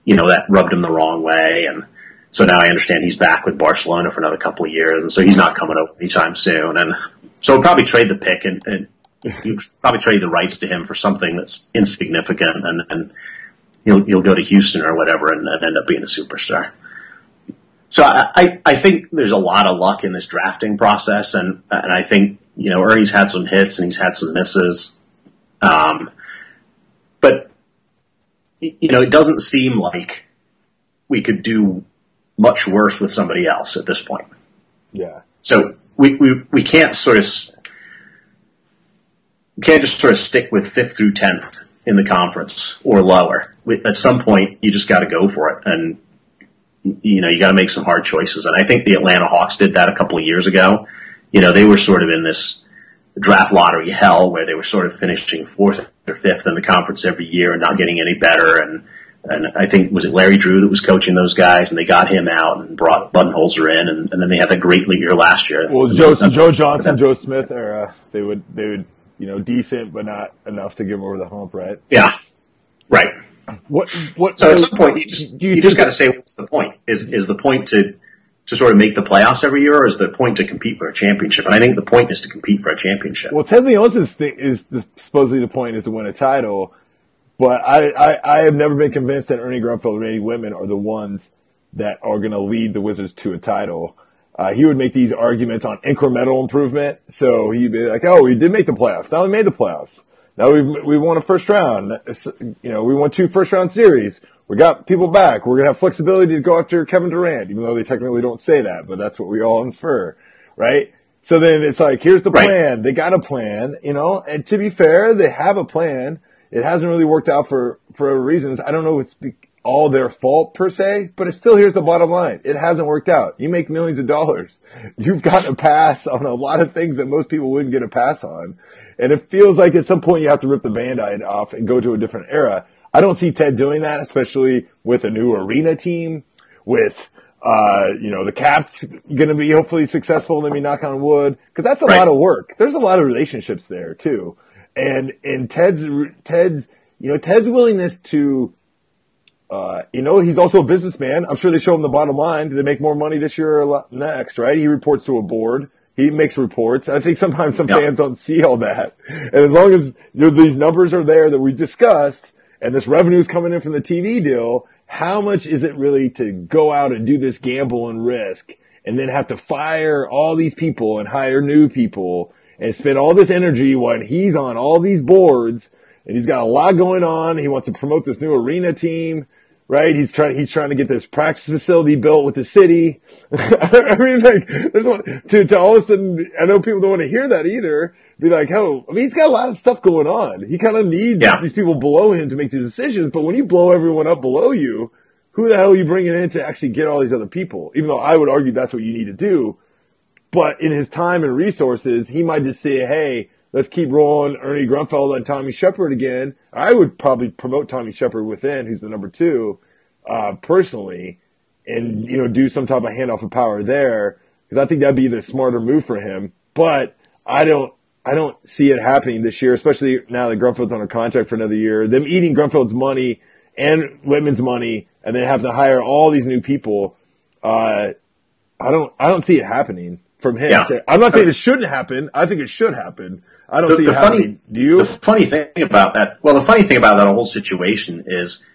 you know that rubbed him the wrong way, and so now I understand he's back with Barcelona for another couple of years, and so he's not coming over anytime soon, and so we'll probably trade the pick and, and you probably trade the rights to him for something that's insignificant, and, and he'll he'll go to Houston or whatever and, and end up being a superstar. So I, I think there's a lot of luck in this drafting process, and and I think you know Ernie's had some hits and he's had some misses, um, but you know it doesn't seem like we could do much worse with somebody else at this point. Yeah. So we we, we can't sort of you can't just sort of stick with fifth through tenth in the conference or lower. At some point, you just got to go for it, and you know you got to make some hard choices. And I think the Atlanta Hawks did that a couple of years ago. You know, they were sort of in this draft lottery hell where they were sort of finishing fourth or fifth in the conference every year and not getting any better. And and I think was it Larry Drew that was coaching those guys, and they got him out and brought Budenholzer in, and, and then they had that great League year last year. Well, Joe, Joe Johnson, Joe Smith era, they would they would you know decent, but not enough to get them over the hump, right? Yeah, right. What what? So, so at some point, you just you, you just got to say what's the point? Is is the point to to sort of make the playoffs every year, or is the point to compete for a championship? And I think the point is to compete for a championship. Well, Ted Leonsis thing is the, supposedly the point is to win a title. But I, I, I have never been convinced that Ernie Grunfeld and Randy Wittman are the ones that are going to lead the Wizards to a title. Uh, he would make these arguments on incremental improvement. So he'd be like, "Oh, we did make the playoffs. Now we made the playoffs. Now we we won a first round. You know, we won two first round series. We got people back. We're gonna have flexibility to go after Kevin Durant, even though they technically don't say that, but that's what we all infer, right? So then it's like, here's the plan. Right. They got a plan, you know. And to be fair, they have a plan it hasn't really worked out for, for reasons. I don't know if it's all their fault per se, but it still here's the bottom line. It hasn't worked out. You make millions of dollars. You've gotten a pass on a lot of things that most people wouldn't get a pass on. And it feels like at some point you have to rip the band-aid off and go to a different era. I don't see Ted doing that, especially with a new arena team, with uh, you know, the Caps going to be hopefully successful. Let me knock on wood, because that's a right. lot of work. There's a lot of relationships there too and and Ted's Ted's you know Ted's willingness to uh, you know he's also a businessman. I'm sure they show him the bottom line. Do they make more money this year or next? Right? He reports to a board. He makes reports. I think sometimes some fans don't see all that. And as long as you know, these numbers are there that we discussed, and this revenue is coming in from the TV deal, how much is it really to go out and do this gamble and risk, and then have to fire all these people and hire new people? and spend all this energy when he's on all these boards and he's got a lot going on. He wants to promote this new arena team, right? He's trying, he's trying to get this practice facility built with the city. I mean, like, there's a, to, to all of a sudden, I know people don't want to hear that either. Be like, oh, I mean, he's got a lot of stuff going on. He kind of needs yeah. these people below him to make these decisions. But when you blow everyone up below you, who the hell are you bringing in to actually get all these other people? Even though I would argue that's what you need to do. But in his time and resources, he might just say, hey, let's keep rolling Ernie Grunfeld and Tommy Sheppard again. I would probably promote Tommy Sheppard within, who's the number two, uh, personally, and, you know, do some type of handoff of power there, because I think that'd be the smarter move for him. But I don't, I don't see it happening this year, especially now that Grunfeld's under contract for another year. Them eating Grunfeld's money and Wittman's money, and then have to hire all these new people. Uh, I don't, I don't see it happening from him. Yeah. I'm not saying it shouldn't happen. I think it should happen. I don't the, see the it funny. Do you? The funny thing about that, well, the funny thing about that whole situation is,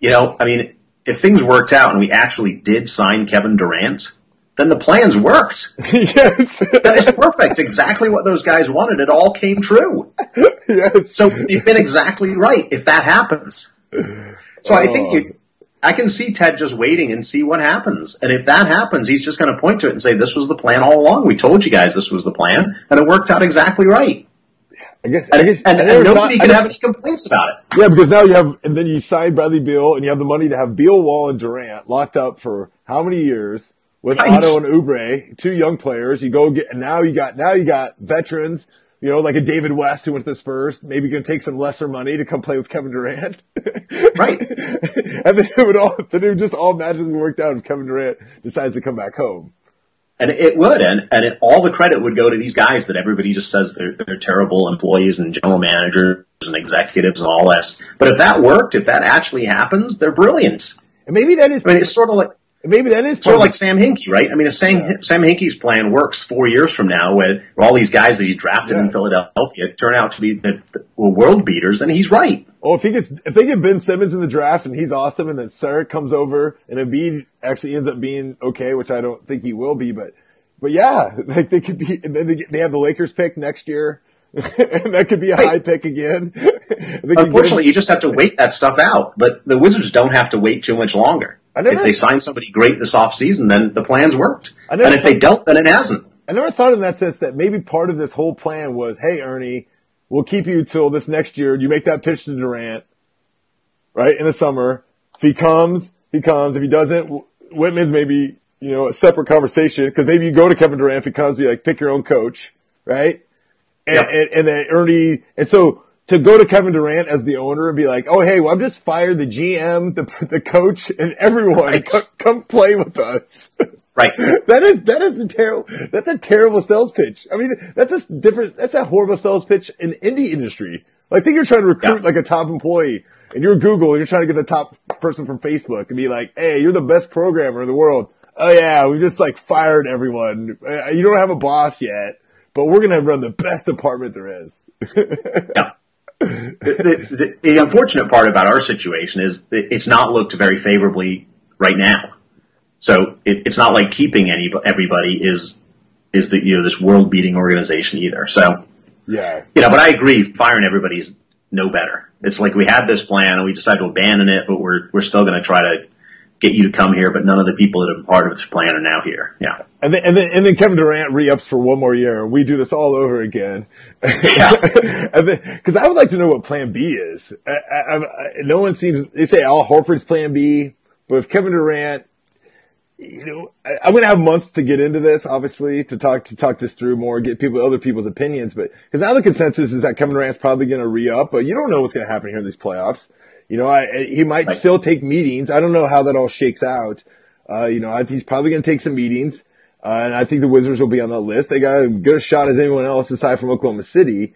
you know, I mean, if things worked out and we actually did sign Kevin Durant, then the plans worked. yes. that is perfect. Exactly what those guys wanted. It all came true. yes. So you've been exactly right if that happens. So I think you, oh. I can see Ted just waiting and see what happens. And if that happens, he's just going to point to it and say, this was the plan all along. We told you guys this was the plan and it worked out exactly right. I guess, and, I guess, and, and nobody can have any complaints about it. Yeah, because now you have, and then you sign Bradley Beal, and you have the money to have Beal, Wall, and Durant locked up for how many years with right. Otto and Oubre, two young players. You go get, and now you got now you got veterans you know, like a David West who went to the Spurs, maybe going to take some lesser money to come play with Kevin Durant. right. and then it would all, then it would just all magically worked out if Kevin Durant decides to come back home. And it would, and and it, all the credit would go to these guys that everybody just says they're they're terrible employees and general managers and executives and all this. But if that worked, if that actually happens, they're brilliant. And maybe that is. I mean, it's sort of like Maybe that is sort of like Sam Hinkie, right? I mean, if Sam, yeah. Sam Hinkie's plan works four years from now, when all these guys that he drafted yes. in Philadelphia turn out to be the, the world beaters, then he's right. Oh, if he gets if they get Ben Simmons in the draft and he's awesome, and then Saric comes over and Embiid actually ends up being okay, which I don't think he will be, but but yeah, like they could be, and then they, they have the Lakers pick next year. and that could be a right. high pick again. Unfortunately, you just have to wait that stuff out. But the Wizards don't have to wait too much longer if they sign somebody great this offseason, then the plan's worked. And if they don't, then it hasn't. I never thought in that sense that maybe part of this whole plan was, hey, Ernie, we'll keep you till this next year. You make that pitch to Durant, right, in the summer. If he comes, he comes. If he doesn't, Wittman's maybe, you know, a separate conversation because maybe you go to Kevin Durant if he comes, be like, pick your own coach, right? And, yep. and, and then Ernie, and so to go to Kevin Durant as the owner and be like, "Oh, hey, well, I'm just fired the GM, the the coach, and everyone. Right. Come, come play with us." Right. that is that is a terrible. That's a terrible sales pitch. I mean, that's a different. That's a horrible sales pitch in indie industry. Like, think you're trying to recruit Yeah. like a top employee, and you're Google, and you're trying to get the top person from Facebook, and be like, "Hey, you're the best programmer in the world." Oh yeah, we just like fired everyone. Uh, You don't have a boss yet, but we're gonna run the best department there is. Yeah. The, the, the, unfortunate part about our situation is it's not looked very favorably right now. So it, it's not like keeping any everybody is is the you know this world beating organization either. So Yeah, you know, but I agree, firing everybody's no better. It's like we had this plan and we decided to abandon it, but we're we're still going to try to get you to come here. But none of the people that have been part of this plan are now here. Yeah, and then and then and then Kevin Durant re-ups for one more year, and we do this all over again. Because I would like to know what Plan B is. I, I, I, no one seems. They say Al Horford's Plan B, but if Kevin Durant, you know, I, I'm going to have months to get into this, obviously, to talk to talk this through more, get people other people's opinions. But because now the consensus is that Kevin Durant's probably going to re-up, but you don't know what's going to happen here in these playoffs. You know, I, he might Right. still take meetings. I don't know how that all shakes out. Uh, you know, I he's probably going to take some meetings. Uh, and I think the Wizards will be on that list. They got as good a shot as anyone else aside from Oklahoma City.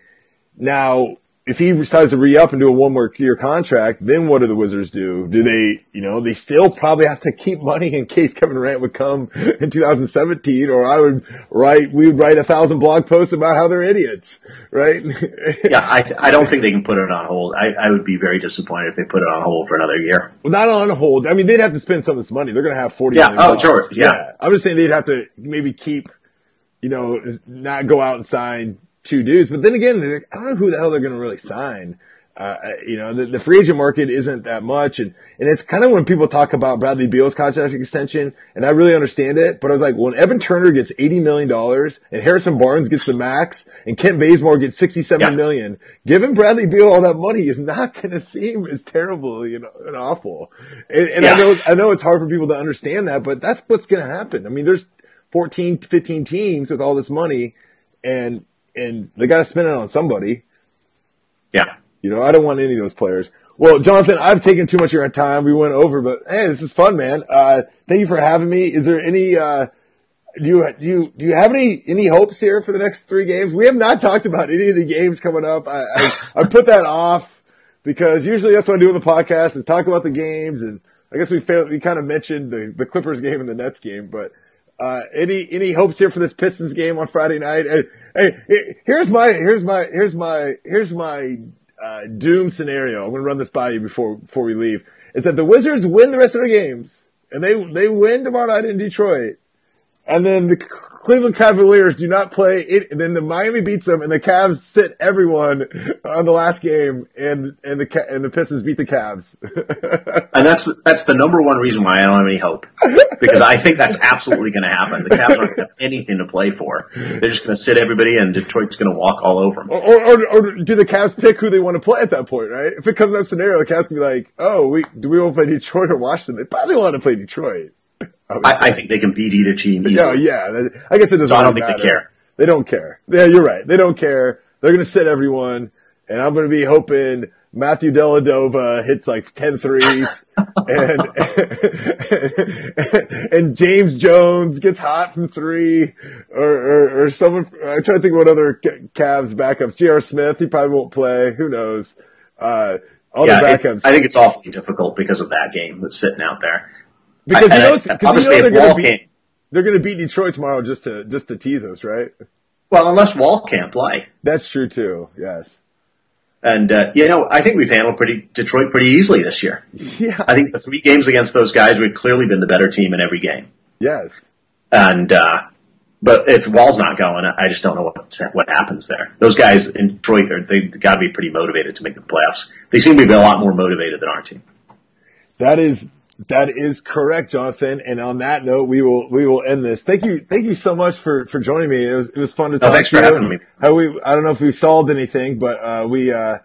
Now, if he decides to re-up and do a one more year contract, then what do the Wizards do? Do they, you know, they still probably have to keep money in case Kevin Durant would come in 2017, or I would write, we would write a thousand blog posts about how they're idiots, right? yeah. I I don't think they can put it on hold. I, I would be very disappointed if they put it on hold for another year. Well, not on hold. I mean, they'd have to spend some of this money. They're going to have forty. Yeah. million Oh, sure. Yeah. I'm just saying they'd have to maybe keep, you know, not go out and sign two dudes. But then again, they're- I don't know who the hell they're going to really sign. Uh, you know, the, the free agent market isn't that much. And, and it's kind of when people talk about Bradley Beal's contract extension, and I really understand it, but I was like, when Evan Turner gets $80 million and Harrison Barnes gets the max and Kent Bazemore gets sixty-seven Yeah. million, giving Bradley Beal all that money is not going to seem as terrible, you know, and awful. And, and I know, I know it's hard for people to understand that, but that's what's going to happen. I mean, there's 14, 15 teams with all this money and, and they got to spend it on somebody. Yeah. You know, I don't want any of those players. Well, Jonathan, I've taken too much of your time. We went over, but hey, this is fun, man. Uh, thank you for having me. Is there any, uh, do you, do you, do you have any, any hopes here for the next three games? We have not talked about any of the games coming up. I, I, I put that off because usually that's what I do on the podcast is talk about the games. And I guess we failed, we kind of mentioned the, the Clippers game and the Nets game, but, uh, any, any hopes here for this Pistons game on Friday night? Hey, hey, here's my, here's my, here's my, here's my, uh, doom scenario. I'm going to run this by you before, before we leave is that the Wizards win the rest of their games and they, they win tomorrow night in Detroit. And then the Cleveland Cavaliers do not play it. And then the Miami beats them, and the Cavs sit everyone on the last game, and and the and the Pistons beat the Cavs. And that's that's the number one reason why I don't have any hope because I think that's absolutely going to happen. The Cavs aren't going to have anything to play for. They're just going to sit everybody, and Detroit's going to walk all over them. or, or, or do the Cavs pick who they want to play at that point? Right? If it comes to that scenario, the Cavs can be like, "Oh, we do we want to play Detroit or Washington?" They probably want to play Detroit. I, I think they can beat either team Yeah, easily. yeah. that- I guess it doesn't. So I don't think they care. They don't care. Yeah, you're right. They don't care. They're going to sit everyone, and I'm going to be hoping Matthew Dellavedova hits like 10 threes, and and James Jones gets hot from three, or or, or someone. I'm trying to think what other Cavs backups. J.R. Smith, he probably won't play. Who knows? Uh, all Yeah, the backups. I think it's awfully difficult because of that game that's sitting out there. Because I- you know, I- because you know they're going to beat they're going to beat Detroit tomorrow just to just to tease us, right? well, unless Wall can't play, That's true too. Yes. and uh, you know, I think we've handled pretty Detroit pretty easily this year. Yeah. I think the three games against those guys, we've clearly been the better team in every game. Yes. And uh, but if Wall's not going, I just don't know what what happens there. Those guys in Detroit are they got to be pretty motivated to make the playoffs. They seem to be a lot more motivated than our team. That is that is correct, Jonathan. And on that note, we will we will end this. Thank you, thank you so much for for joining me. It was it was fun to talk thanks to for you. having me. How we I don't know if we solved anything, but uh, we uh,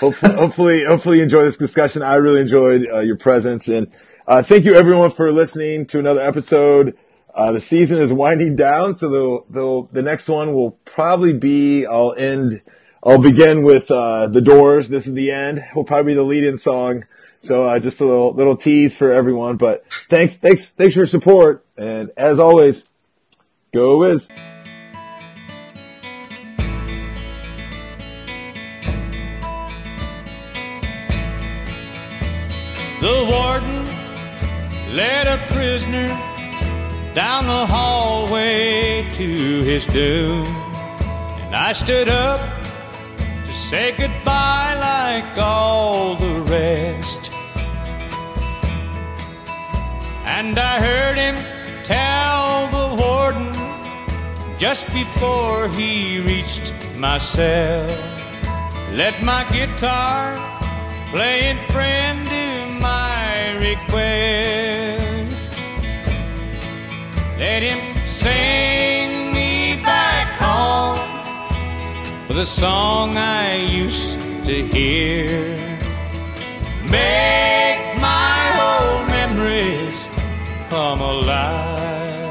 hopefully hopefully hopefully you enjoy this discussion. I really enjoyed uh, your presence, and uh, thank you everyone for listening to another episode. Uh, the season is winding down, so the the the next one will probably be I'll end. I'll begin with uh, the Doors. This is the end. Will probably be the lead-in song. So uh, just a little little tease for everyone. But thanks, thanks, thanks for your support. And as always, go Wiz. The warden led a prisoner down the hallway to his doom. And I stood up to say goodbye like all the rest. And I heard him tell the warden just before he reached my cell, let my guitar play in friend to my request. Let him sing me back home with a song I used to hear. Make come alive.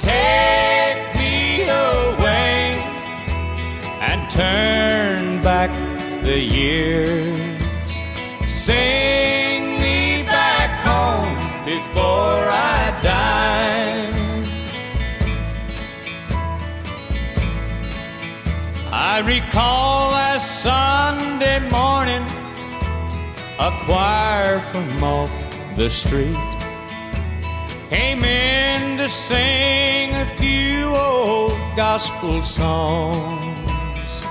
Take me away and turn back the years. Sing me back home before I die. I recall last Sunday morning, a choir from off the street came in to sing a few old gospel songs.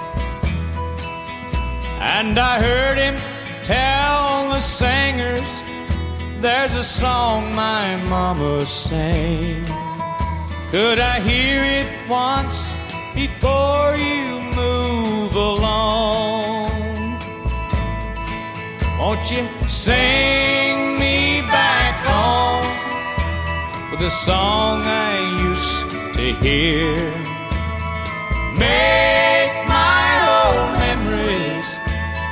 And I heard him tell the singers there's a song my mama sang. Could I hear it once before you move along? Won't you sing me back home with a song I used to hear? Make my old memories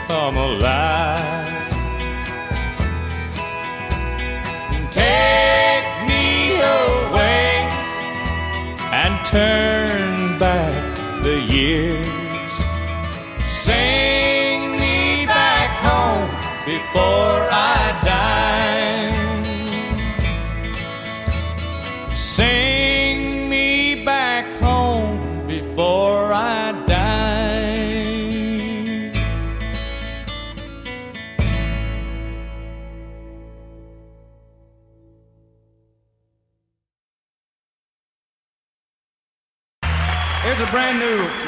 come alive. Take me away and turn back the years.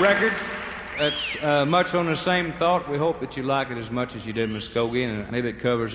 Record that's uh, much on the same thought. We hope that you like it as much as you did Muskogee, and maybe it covers